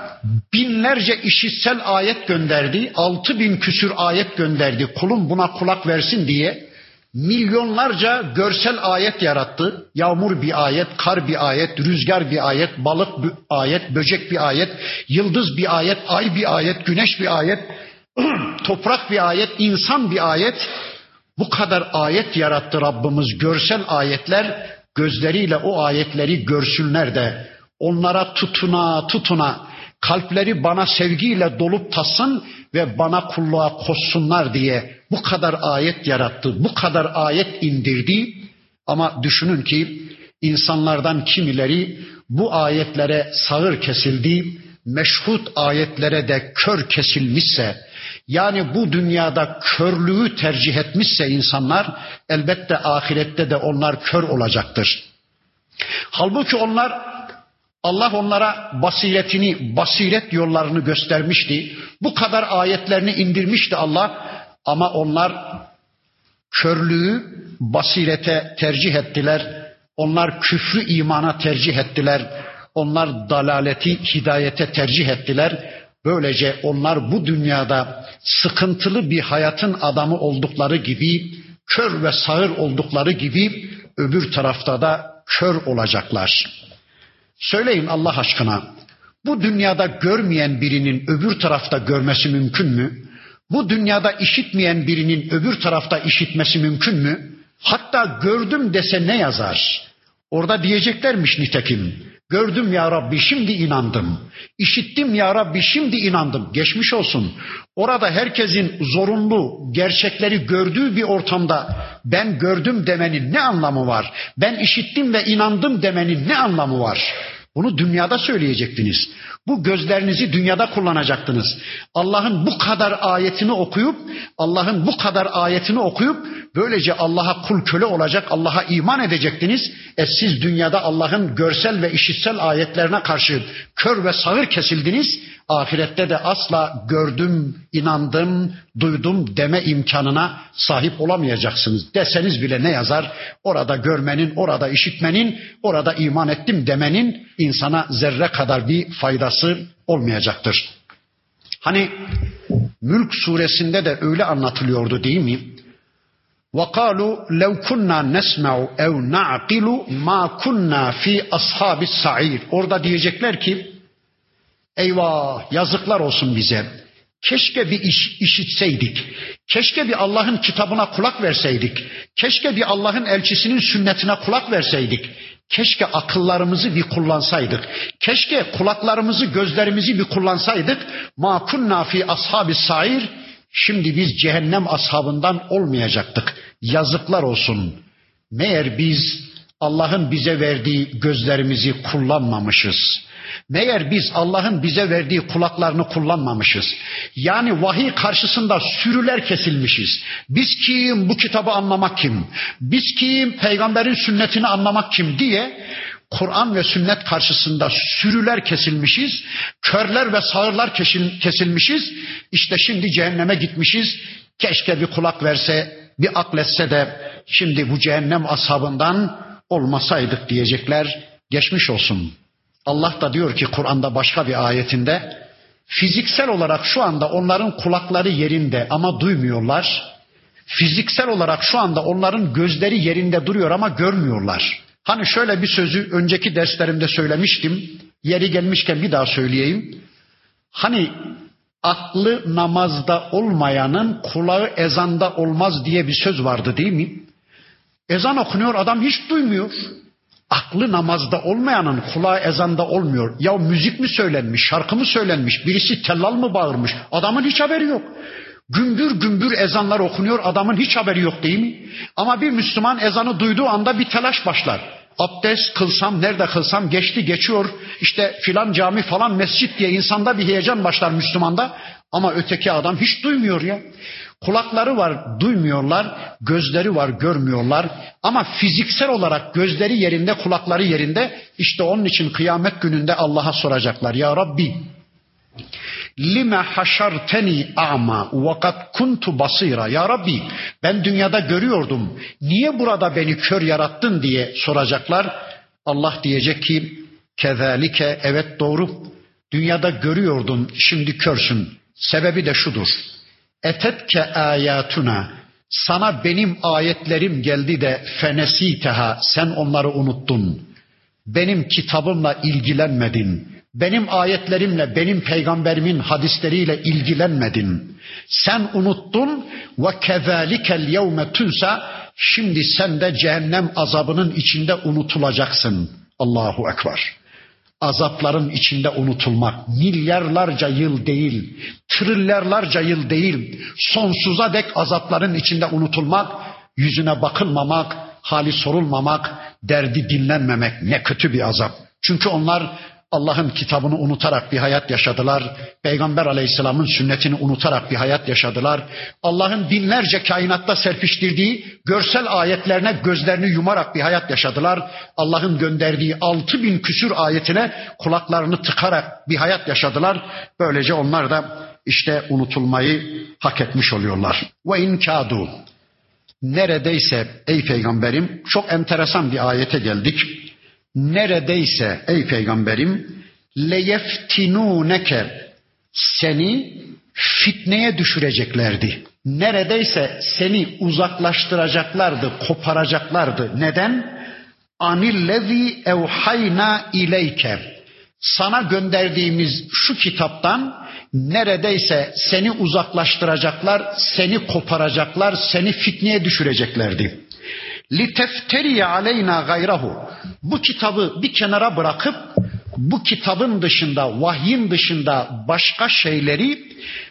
Speaker 1: binlerce işitsel ayet gönderdi. Altı bin küsür ayet gönderdi. Kulum buna kulak versin diye milyonlarca görsel ayet yarattı. Yağmur bir ayet, kar bir ayet, rüzgar bir ayet, balık bir ayet, böcek bir ayet, yıldız bir ayet, ay bir ayet, güneş bir ayet, toprak bir ayet, insan bir ayet. Bu kadar ayet yarattı Rabbimiz görsel ayetler gözleriyle o ayetleri görsünler de onlara tutuna tutuna kalpleri bana sevgiyle dolup tassın ve bana kulluğa koşsunlar diye bu kadar ayet yarattı, bu kadar ayet indirdi. Ama düşünün ki insanlardan kimileri bu ayetlere sağır kesildi, meşhut ayetlere de kör kesilmişse, yani bu dünyada körlüğü tercih etmişse insanlar, elbette ahirette de onlar kör olacaktır. Halbuki onlar Allah onlara basiretini, basiret yollarını göstermişti. Bu kadar ayetlerini indirmişti Allah ama onlar körlüğü basirete tercih ettiler. Onlar küfrü imana tercih ettiler. Onlar dalaleti hidayete tercih ettiler. Böylece onlar bu dünyada sıkıntılı bir hayatın adamı oldukları gibi, kör ve sağır oldukları gibi öbür tarafta da kör olacaklar. Söyleyin Allah aşkına. Bu dünyada görmeyen birinin öbür tarafta görmesi mümkün mü? Bu dünyada işitmeyen birinin öbür tarafta işitmesi mümkün mü? Hatta gördüm dese ne yazar? Orada diyeceklermiş nitekim. Gördüm ya Rabbi şimdi inandım. İşittim ya Rabbi şimdi inandım. Geçmiş olsun. Orada herkesin zorunlu gerçekleri gördüğü bir ortamda ben gördüm demenin ne anlamı var? Ben işittim ve inandım demenin ne anlamı var? Bunu dünyada söyleyecektiniz. Bu gözlerinizi dünyada kullanacaktınız. Allah'ın bu kadar ayetini okuyup, Allah'ın bu kadar ayetini okuyup böylece Allah'a kul köle olacak, Allah'a iman edecektiniz. E siz dünyada Allah'ın görsel ve işitsel ayetlerine karşı kör ve sağır kesildiniz Ahirette de asla gördüm, inandım, duydum deme imkanına sahip olamayacaksınız. Deseniz bile ne yazar? Orada görmenin, orada işitmenin, orada iman ettim demenin insana zerre kadar bir faydası olmayacaktır. Hani Mülk suresinde de öyle anlatılıyordu değil mi? وَقَالُوا لَوْ كُنَّا نَسْمَعُ اَوْ نَعْقِلُ مَا كُنَّا ف۪ي أَصْحَابِ السَّعِيرِ Orada diyecekler ki eyvah yazıklar olsun bize. Keşke bir iş işitseydik. Keşke bir Allah'ın kitabına kulak verseydik. Keşke bir Allah'ın elçisinin sünnetine kulak verseydik. Keşke akıllarımızı bir kullansaydık. Keşke kulaklarımızı, gözlerimizi bir kullansaydık. Ma kunna fi ashabi sair. Şimdi biz cehennem ashabından olmayacaktık. Yazıklar olsun. Meğer biz Allah'ın bize verdiği gözlerimizi kullanmamışız. Meğer biz Allah'ın bize verdiği kulaklarını kullanmamışız. Yani vahiy karşısında sürüler kesilmişiz. Biz kim? Bu kitabı anlamak kim? Biz kim? Peygamberin sünnetini anlamak kim diye Kur'an ve sünnet karşısında sürüler kesilmişiz, körler ve sağırlar kesilmişiz. İşte şimdi cehenneme gitmişiz. Keşke bir kulak verse, bir akletse de şimdi bu cehennem ashabından olmasaydık diyecekler. Geçmiş olsun. Allah da diyor ki Kur'an'da başka bir ayetinde fiziksel olarak şu anda onların kulakları yerinde ama duymuyorlar. Fiziksel olarak şu anda onların gözleri yerinde duruyor ama görmüyorlar. Hani şöyle bir sözü önceki derslerimde söylemiştim. Yeri gelmişken bir daha söyleyeyim. Hani aklı namazda olmayanın kulağı ezanda olmaz diye bir söz vardı değil mi? Ezan okunuyor adam hiç duymuyor. Aklı namazda olmayanın kulağı ezanda olmuyor. Ya müzik mi söylenmiş, şarkı mı söylenmiş, birisi tellal mı bağırmış? Adamın hiç haberi yok. Gümbür gümbür ezanlar okunuyor adamın hiç haberi yok değil mi? Ama bir Müslüman ezanı duyduğu anda bir telaş başlar. Abdest kılsam, nerede kılsam geçti geçiyor. İşte filan cami falan mescit diye insanda bir heyecan başlar Müslümanda. Ama öteki adam hiç duymuyor ya. Kulakları var duymuyorlar, gözleri var görmüyorlar ama fiziksel olarak gözleri yerinde, kulakları yerinde. İşte onun için kıyamet gününde Allah'a soracaklar. Ya Rabbi lime haşarteni ama vakat kuntu basira. Ya Rabbi ben dünyada görüyordum. Niye burada beni kör yarattın diye soracaklar. Allah diyecek ki kezalike evet doğru. Dünyada görüyordun şimdi körsün. Sebebi de şudur. Etetke ayatuna sana benim ayetlerim geldi de fenesiteha sen onları unuttun. Benim kitabımla ilgilenmedin. Benim ayetlerimle, benim peygamberimin hadisleriyle ilgilenmedin. Sen unuttun ve kezalikel yevme tunsa şimdi sen de cehennem azabının içinde unutulacaksın. Allahu Ekber azapların içinde unutulmak. Milyarlarca yıl değil, trilyarlarca yıl değil, sonsuza dek azapların içinde unutulmak, yüzüne bakılmamak, hali sorulmamak, derdi dinlenmemek ne kötü bir azap. Çünkü onlar Allah'ın kitabını unutarak bir hayat yaşadılar. Peygamber aleyhisselamın sünnetini unutarak bir hayat yaşadılar. Allah'ın binlerce kainatta serpiştirdiği görsel ayetlerine gözlerini yumarak bir hayat yaşadılar. Allah'ın gönderdiği altı bin küsür ayetine kulaklarını tıkarak bir hayat yaşadılar. Böylece onlar da işte unutulmayı hak etmiş oluyorlar. Ve inkadu neredeyse ey peygamberim çok enteresan bir ayete geldik neredeyse ey peygamberim leyeftinuneke seni fitneye düşüreceklerdi. Neredeyse seni uzaklaştıracaklardı, koparacaklardı. Neden? Anillezi evhayna ileyke. Sana gönderdiğimiz şu kitaptan neredeyse seni uzaklaştıracaklar, seni koparacaklar, seni fitneye düşüreceklerdi. لِتَفْتَرِيَ aleyna gayrahu. Bu kitabı bir kenara bırakıp bu kitabın dışında, vahyin dışında başka şeyleri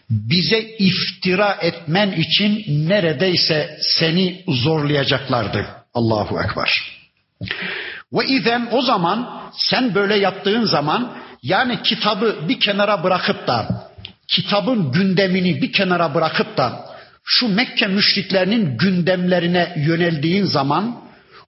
Speaker 1: bize iftira etmen için neredeyse seni zorlayacaklardı. Allahu Ekber. Ve izen o zaman sen böyle yaptığın zaman yani kitabı bir kenara bırakıp da kitabın gündemini bir kenara bırakıp da şu Mekke müşriklerinin gündemlerine yöneldiğin zaman,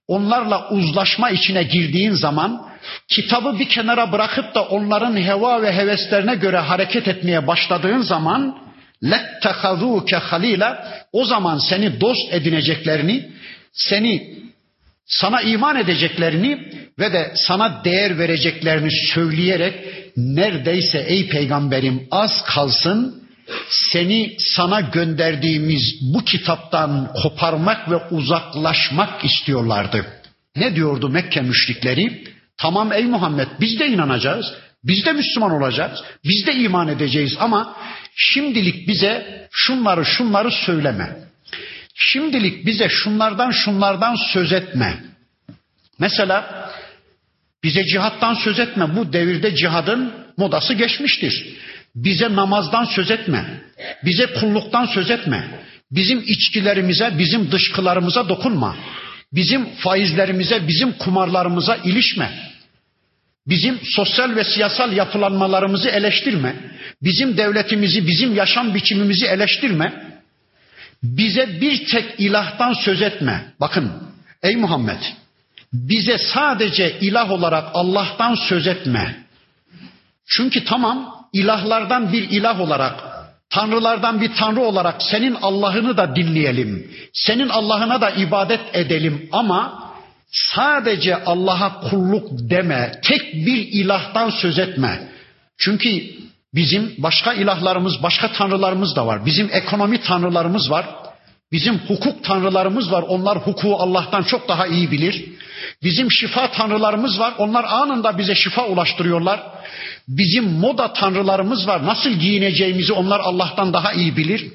Speaker 1: onlarla uzlaşma içine girdiğin zaman, kitabı bir kenara bırakıp da onların heva ve heveslerine göre hareket etmeye başladığın zaman, lettehazuke halila, o zaman seni dost edineceklerini, seni sana iman edeceklerini ve de sana değer vereceklerini söyleyerek neredeyse ey peygamberim az kalsın seni sana gönderdiğimiz bu kitaptan koparmak ve uzaklaşmak istiyorlardı. Ne diyordu Mekke müşrikleri? Tamam ey Muhammed biz de inanacağız. Biz de Müslüman olacağız. Biz de iman edeceğiz ama şimdilik bize şunları şunları söyleme. Şimdilik bize şunlardan şunlardan söz etme. Mesela bize cihattan söz etme. Bu devirde cihadın modası geçmiştir. Bize namazdan söz etme. Bize kulluktan söz etme. Bizim içkilerimize, bizim dışkılarımıza dokunma. Bizim faizlerimize, bizim kumarlarımıza ilişme. Bizim sosyal ve siyasal yapılanmalarımızı eleştirme. Bizim devletimizi, bizim yaşam biçimimizi eleştirme. Bize bir tek ilahtan söz etme. Bakın ey Muhammed bize sadece ilah olarak Allah'tan söz etme. Çünkü tamam ilahlardan bir ilah olarak, tanrılardan bir tanrı olarak senin Allah'ını da dinleyelim. Senin Allah'ına da ibadet edelim ama sadece Allah'a kulluk deme. Tek bir ilahtan söz etme. Çünkü bizim başka ilahlarımız, başka tanrılarımız da var. Bizim ekonomi tanrılarımız var. Bizim hukuk tanrılarımız var. Onlar hukuku Allah'tan çok daha iyi bilir. Bizim şifa tanrılarımız var. Onlar anında bize şifa ulaştırıyorlar. Bizim moda tanrılarımız var. Nasıl giyineceğimizi onlar Allah'tan daha iyi bilir.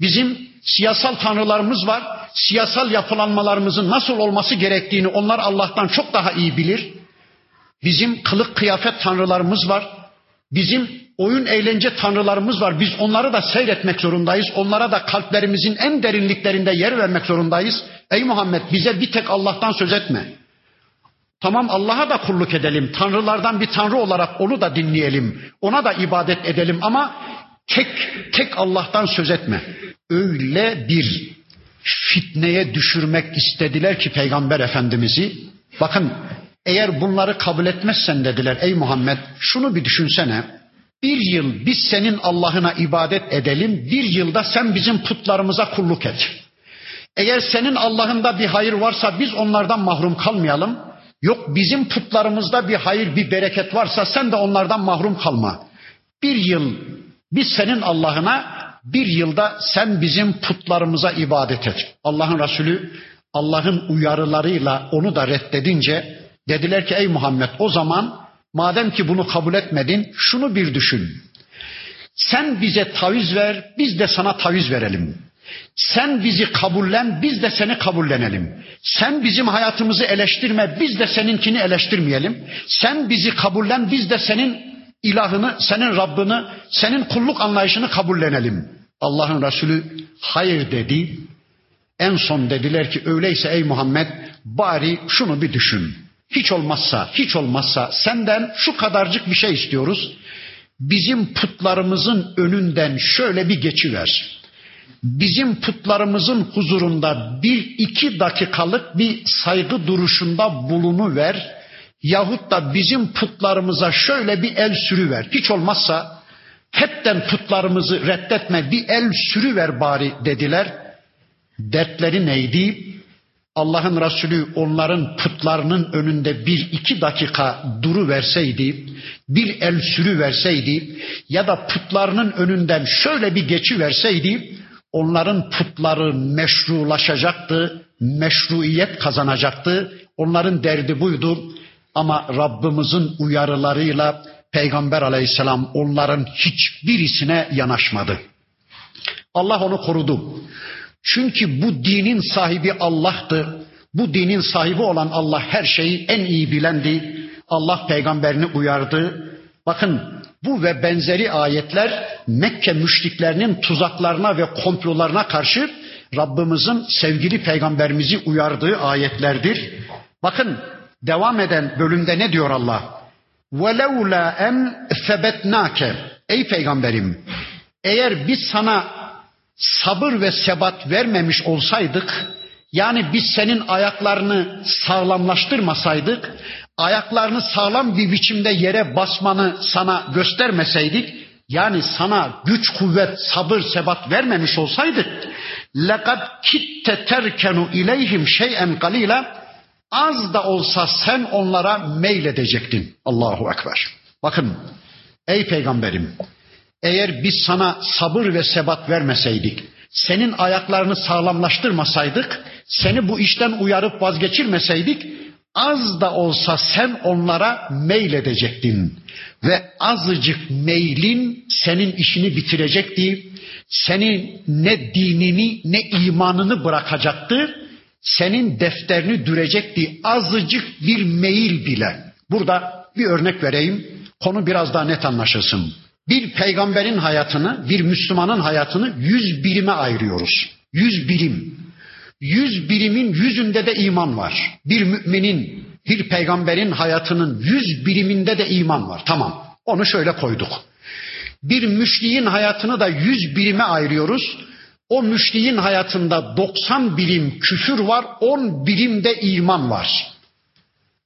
Speaker 1: Bizim siyasal tanrılarımız var. Siyasal yapılanmalarımızın nasıl olması gerektiğini onlar Allah'tan çok daha iyi bilir. Bizim kılık kıyafet tanrılarımız var. Bizim oyun eğlence tanrılarımız var. Biz onları da seyretmek zorundayız. Onlara da kalplerimizin en derinliklerinde yer vermek zorundayız. Ey Muhammed bize bir tek Allah'tan söz etme. Tamam Allah'a da kulluk edelim. Tanrılardan bir tanrı olarak onu da dinleyelim. Ona da ibadet edelim ama tek tek Allah'tan söz etme. Öyle bir fitneye düşürmek istediler ki Peygamber Efendimiz'i. Bakın eğer bunları kabul etmezsen dediler ey Muhammed şunu bir düşünsene. Bir yıl biz senin Allah'ına ibadet edelim, bir yılda sen bizim putlarımıza kulluk et. Eğer senin Allah'ında bir hayır varsa biz onlardan mahrum kalmayalım. Yok bizim putlarımızda bir hayır, bir bereket varsa sen de onlardan mahrum kalma. Bir yıl biz senin Allah'ına, bir yılda sen bizim putlarımıza ibadet et. Allah'ın Resulü Allah'ın uyarılarıyla onu da reddedince dediler ki ey Muhammed o zaman madem ki bunu kabul etmedin şunu bir düşün. Sen bize taviz ver, biz de sana taviz verelim. Sen bizi kabullen, biz de seni kabullenelim. Sen bizim hayatımızı eleştirme, biz de seninkini eleştirmeyelim. Sen bizi kabullen, biz de senin ilahını, senin Rabbini, senin kulluk anlayışını kabullenelim. Allah'ın Resulü hayır dedi. En son dediler ki öyleyse ey Muhammed bari şunu bir düşün. Hiç olmazsa, hiç olmazsa senden şu kadarcık bir şey istiyoruz. Bizim putlarımızın önünden şöyle bir geçiver bizim putlarımızın huzurunda bir iki dakikalık bir saygı duruşunda bulunu ver yahut da bizim putlarımıza şöyle bir el sürüver. Hiç olmazsa hepten putlarımızı reddetme bir el sürüver bari dediler. Dertleri neydi? Allah'ın Resulü onların putlarının önünde bir iki dakika duru verseydi, bir el sürü verseydi ya da putlarının önünden şöyle bir geçi verseydi, onların putları meşrulaşacaktı, meşruiyet kazanacaktı. Onların derdi buydu. Ama Rabbimizin uyarılarıyla Peygamber aleyhisselam onların hiçbirisine yanaşmadı. Allah onu korudu. Çünkü bu dinin sahibi Allah'tı. Bu dinin sahibi olan Allah her şeyi en iyi bilendi. Allah peygamberini uyardı. Bakın bu ve benzeri ayetler Mekke müşriklerinin tuzaklarına ve komplolarına karşı Rabbimizin sevgili peygamberimizi uyardığı ayetlerdir. Bakın devam eden bölümde ne diyor Allah? وَلَوْلَا اَنْ ثَبَتْنَاكَ Ey peygamberim eğer biz sana sabır ve sebat vermemiş olsaydık yani biz senin ayaklarını sağlamlaştırmasaydık, ayaklarını sağlam bir biçimde yere basmanı sana göstermeseydik, yani sana güç, kuvvet, sabır, sebat vermemiş olsaydık, لَقَدْ كِتَّ تَرْكَنُ اِلَيْهِمْ شَيْئًا قَلِيلًا Az da olsa sen onlara meyledecektin. Allahu Ekber. Bakın ey peygamberim eğer biz sana sabır ve sebat vermeseydik, senin ayaklarını sağlamlaştırmasaydık, seni bu işten uyarıp vazgeçirmeseydik, az da olsa sen onlara meyledecektin. Ve azıcık meylin senin işini bitirecekti. Senin ne dinini ne imanını bırakacaktı. Senin defterini dürecekti. Azıcık bir meyil bile. Burada bir örnek vereyim. Konu biraz daha net anlaşılsın. Bir peygamberin hayatını, bir Müslümanın hayatını yüz birime ayırıyoruz. Yüz birim. Yüz birimin yüzünde de iman var. Bir müminin, bir peygamberin hayatının yüz biriminde de iman var. Tamam, onu şöyle koyduk. Bir müşriğin hayatını da yüz birime ayırıyoruz. O müşriğin hayatında 90 birim küfür var, 10 birimde iman var.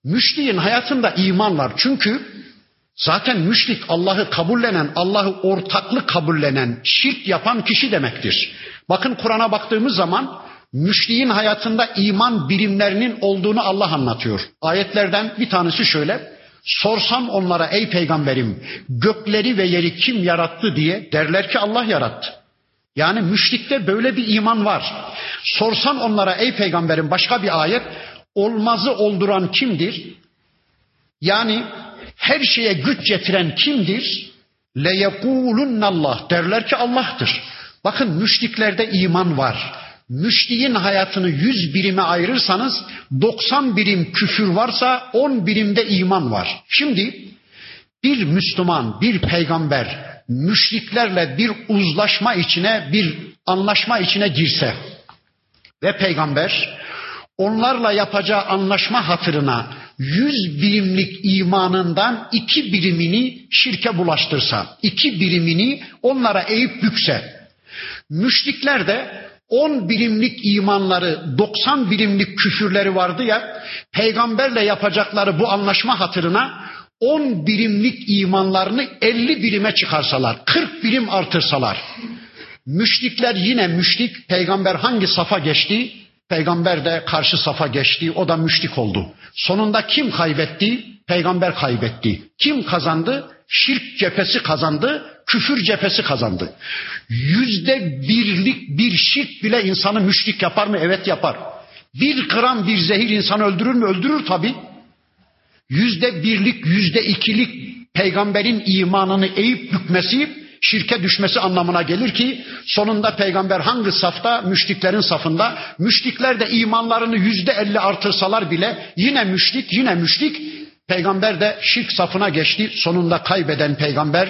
Speaker 1: Müşriğin hayatında iman var. Çünkü zaten müşrik Allah'ı kabullenen, Allah'ı ortaklı kabullenen, şirk yapan kişi demektir. Bakın Kur'an'a baktığımız zaman müşriğin hayatında iman birimlerinin olduğunu Allah anlatıyor. Ayetlerden bir tanesi şöyle. Sorsam onlara ey peygamberim gökleri ve yeri kim yarattı diye derler ki Allah yarattı. Yani müşrikte böyle bir iman var. Sorsan onlara ey peygamberim başka bir ayet olmazı olduran kimdir? Yani her şeye güç getiren kimdir? Le Allah derler ki Allah'tır. Bakın müşriklerde iman var. Müşriğin hayatını yüz birime ayırırsanız 90 birim küfür varsa 10 birimde iman var. Şimdi bir Müslüman, bir peygamber müşriklerle bir uzlaşma içine, bir anlaşma içine girse ve peygamber onlarla yapacağı anlaşma hatırına yüz birimlik imanından iki birimini şirke bulaştırsa, iki birimini onlara eğip bükse, müşrikler de on birimlik imanları, doksan birimlik küfürleri vardı ya, peygamberle yapacakları bu anlaşma hatırına on birimlik imanlarını elli birime çıkarsalar, kırk birim artırsalar, müşrikler yine müşrik, peygamber hangi safa geçti? Peygamber de karşı safa geçti, o da müşrik oldu. Sonunda kim kaybetti? Peygamber kaybetti. Kim kazandı? Şirk cephesi kazandı, küfür cephesi kazandı. Yüzde birlik bir şirk bile insanı müşrik yapar mı? Evet yapar. Bir gram bir zehir insanı öldürür mü? Öldürür tabi. Yüzde birlik, yüzde ikilik peygamberin imanını eğip bükmesi şirke düşmesi anlamına gelir ki sonunda peygamber hangi safta? Müşriklerin safında. Müşrikler de imanlarını yüzde elli artırsalar bile yine müşrik, yine müşrik. Peygamber de şirk safına geçti. Sonunda kaybeden peygamber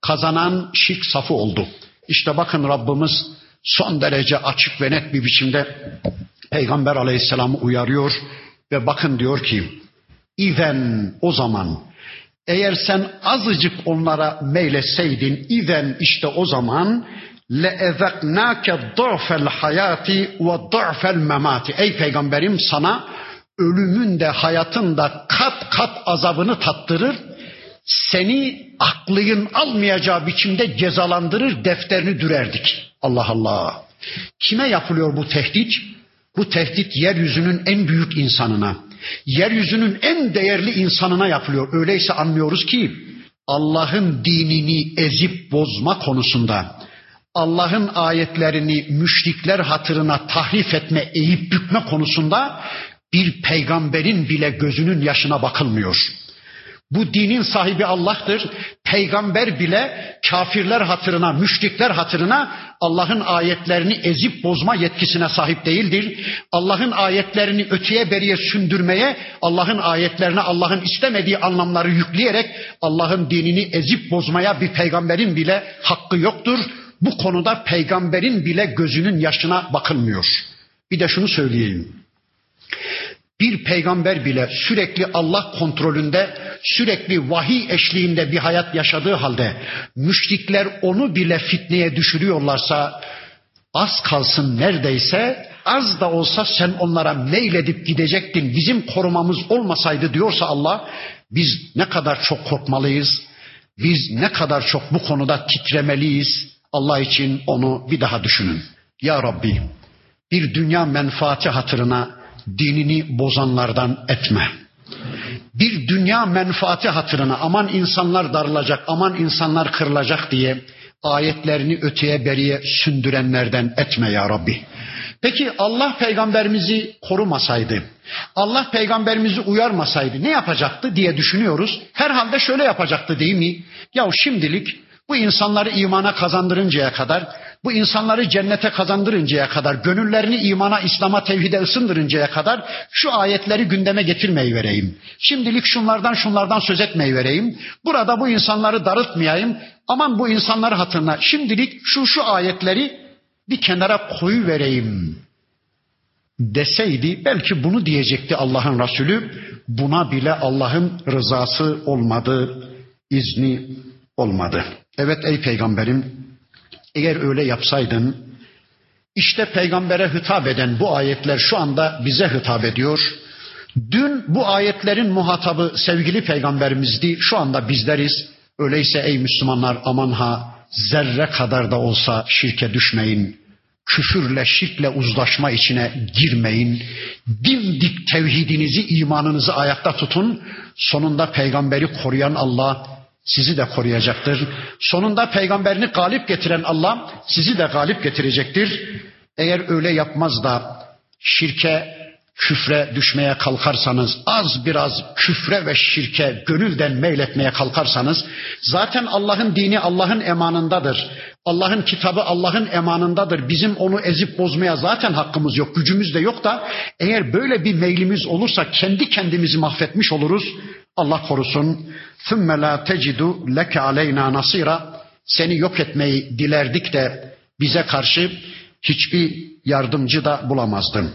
Speaker 1: kazanan şirk safı oldu. İşte bakın Rabbimiz son derece açık ve net bir biçimde Peygamber aleyhisselamı uyarıyor ve bakın diyor ki İven o zaman eğer sen azıcık onlara meyleseydin iven işte o zaman le ezeknake du'fel hayati ve du'fel memati. Ey peygamberim sana ölümün de hayatın da kat kat azabını tattırır. Seni aklın almayacağı biçimde cezalandırır, defterini dürerdik. Allah Allah. Kime yapılıyor bu tehdit? Bu tehdit yeryüzünün en büyük insanına yeryüzünün en değerli insanına yapılıyor. Öyleyse anlıyoruz ki Allah'ın dinini ezip bozma konusunda Allah'ın ayetlerini müşrikler hatırına tahrif etme, eğip bükme konusunda bir peygamberin bile gözünün yaşına bakılmıyor. Bu dinin sahibi Allah'tır. Peygamber bile kafirler hatırına, müşrikler hatırına Allah'ın ayetlerini ezip bozma yetkisine sahip değildir. Allah'ın ayetlerini öteye beriye sündürmeye, Allah'ın ayetlerine Allah'ın istemediği anlamları yükleyerek Allah'ın dinini ezip bozmaya bir peygamberin bile hakkı yoktur. Bu konuda peygamberin bile gözünün yaşına bakılmıyor. Bir de şunu söyleyeyim. Bir peygamber bile sürekli Allah kontrolünde, sürekli vahiy eşliğinde bir hayat yaşadığı halde müşrikler onu bile fitneye düşürüyorlarsa az kalsın neredeyse az da olsa sen onlara meyledip gidecektin. Bizim korumamız olmasaydı diyorsa Allah biz ne kadar çok korkmalıyız. Biz ne kadar çok bu konuda titremeliyiz. Allah için onu bir daha düşünün. Ya Rabbi bir dünya menfaati hatırına dinini bozanlardan etme. Bir dünya menfaati hatırına aman insanlar darılacak, aman insanlar kırılacak diye ayetlerini öteye beriye sündürenlerden etme ya Rabbi. Peki Allah peygamberimizi korumasaydı, Allah peygamberimizi uyarmasaydı ne yapacaktı diye düşünüyoruz. Herhalde şöyle yapacaktı değil mi? Ya şimdilik bu insanları imana kazandırıncaya kadar, bu insanları cennete kazandırıncaya kadar, gönüllerini imana, İslam'a, tevhide ısındırıncaya kadar şu ayetleri gündeme getirmeyi vereyim. Şimdilik şunlardan şunlardan söz etmeyi vereyim. Burada bu insanları darıtmayayım. Aman bu insanları hatırına şimdilik şu şu ayetleri bir kenara koyu vereyim. deseydi belki bunu diyecekti Allah'ın Resulü. Buna bile Allah'ın rızası olmadı, izni olmadı. Evet ey peygamberim eğer öyle yapsaydın işte peygambere hitap eden bu ayetler şu anda bize hitap ediyor. Dün bu ayetlerin muhatabı sevgili peygamberimizdi. Şu anda bizleriz. Öyleyse ey Müslümanlar aman ha zerre kadar da olsa şirke düşmeyin. Küfürle, şirkle uzlaşma içine girmeyin. Dimdik tevhidinizi, imanınızı ayakta tutun. Sonunda peygamberi koruyan Allah sizi de koruyacaktır. Sonunda peygamberini galip getiren Allah sizi de galip getirecektir. Eğer öyle yapmaz da şirke, küfre düşmeye kalkarsanız, az biraz küfre ve şirke gönülden meyletmeye kalkarsanız, zaten Allah'ın dini Allah'ın emanındadır. Allah'ın kitabı Allah'ın emanındadır. Bizim onu ezip bozmaya zaten hakkımız yok, gücümüz de yok da eğer böyle bir meylimiz olursa kendi kendimizi mahvetmiş oluruz. Allah korusun. ثُمَّ لَا تَجِدُ لَكَ عَلَيْنَا نَصِيرًا Seni yok etmeyi dilerdik de bize karşı hiçbir yardımcı da bulamazdın.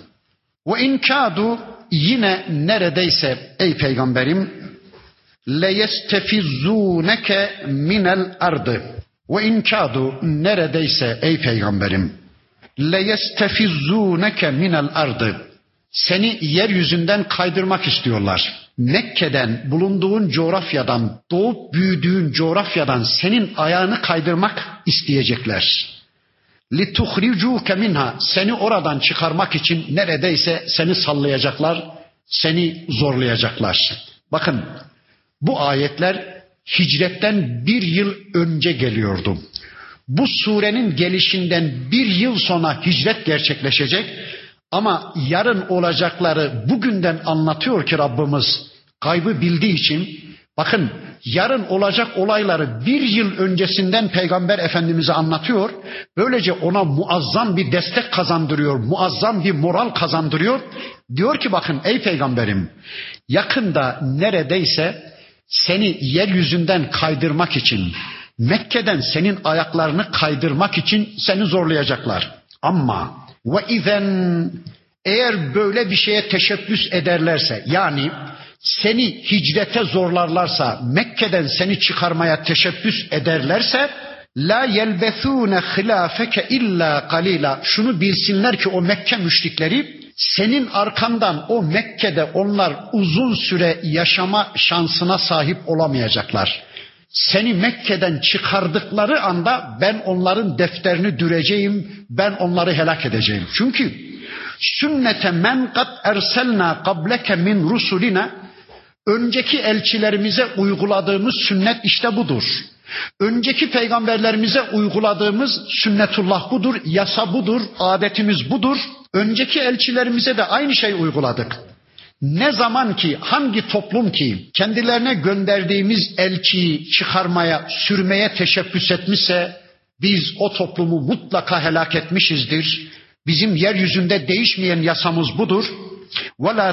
Speaker 1: وَاِنْ كَادُوا Yine neredeyse ey peygamberim لَيَسْتَفِزُّونَكَ مِنَ الْاَرْضِ Ve inkadu neredeyse ey peygamberim leyestefizuneke minel ardı. Seni yeryüzünden kaydırmak istiyorlar. Mekke'den, bulunduğun coğrafyadan, doğup büyüdüğün coğrafyadan senin ayağını kaydırmak isteyecekler. لِتُخْرِجُوكَ minha Seni oradan çıkarmak için neredeyse seni sallayacaklar, seni zorlayacaklar. Bakın bu ayetler hicretten bir yıl önce geliyordu. Bu surenin gelişinden bir yıl sonra hicret gerçekleşecek ama yarın olacakları bugünden anlatıyor ki Rabbimiz kaybı bildiği için bakın yarın olacak olayları bir yıl öncesinden Peygamber Efendimiz'e anlatıyor. Böylece ona muazzam bir destek kazandırıyor, muazzam bir moral kazandırıyor. Diyor ki bakın ey peygamberim yakında neredeyse seni yeryüzünden kaydırmak için, Mekke'den senin ayaklarını kaydırmak için seni zorlayacaklar. Ama ve izen eğer böyle bir şeye teşebbüs ederlerse yani seni hicrete zorlarlarsa, Mekke'den seni çıkarmaya teşebbüs ederlerse la yelbethune hilafeke illa kalila. Şunu bilsinler ki o Mekke müşrikleri senin arkandan o Mekke'de onlar uzun süre yaşama şansına sahip olamayacaklar. Seni Mekke'den çıkardıkları anda ben onların defterini düreceğim, ben onları helak edeceğim. Çünkü sünnete men kad erselna qableke min rusulina Önceki elçilerimize uyguladığımız sünnet işte budur. Önceki peygamberlerimize uyguladığımız sünnetullah budur, yasa budur, adetimiz budur. Önceki elçilerimize de aynı şey uyguladık. Ne zaman ki hangi toplum ki kendilerine gönderdiğimiz elçiyi çıkarmaya, sürmeye teşebbüs etmişse biz o toplumu mutlaka helak etmişizdir. Bizim yeryüzünde değişmeyen yasamız budur.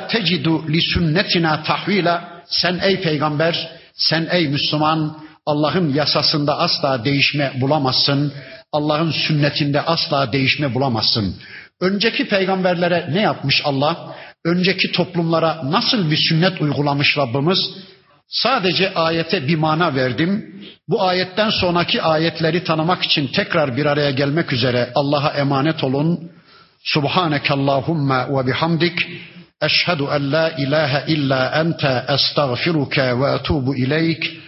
Speaker 1: Tecidu li sünnetina tahvila. Sen ey peygamber, sen ey Müslüman Allah'ın yasasında asla değişme bulamazsın. Allah'ın sünnetinde asla değişme bulamazsın. Önceki peygamberlere ne yapmış Allah? Önceki toplumlara nasıl bir sünnet uygulamış Rabbimiz? Sadece ayete bir mana verdim. Bu ayetten sonraki ayetleri tanımak için tekrar bir araya gelmek üzere Allah'a emanet olun. Subhaneke Allahumma ve bihamdik. Eşhedü en la ilahe illa ente estağfiruke ve etubu ileyk.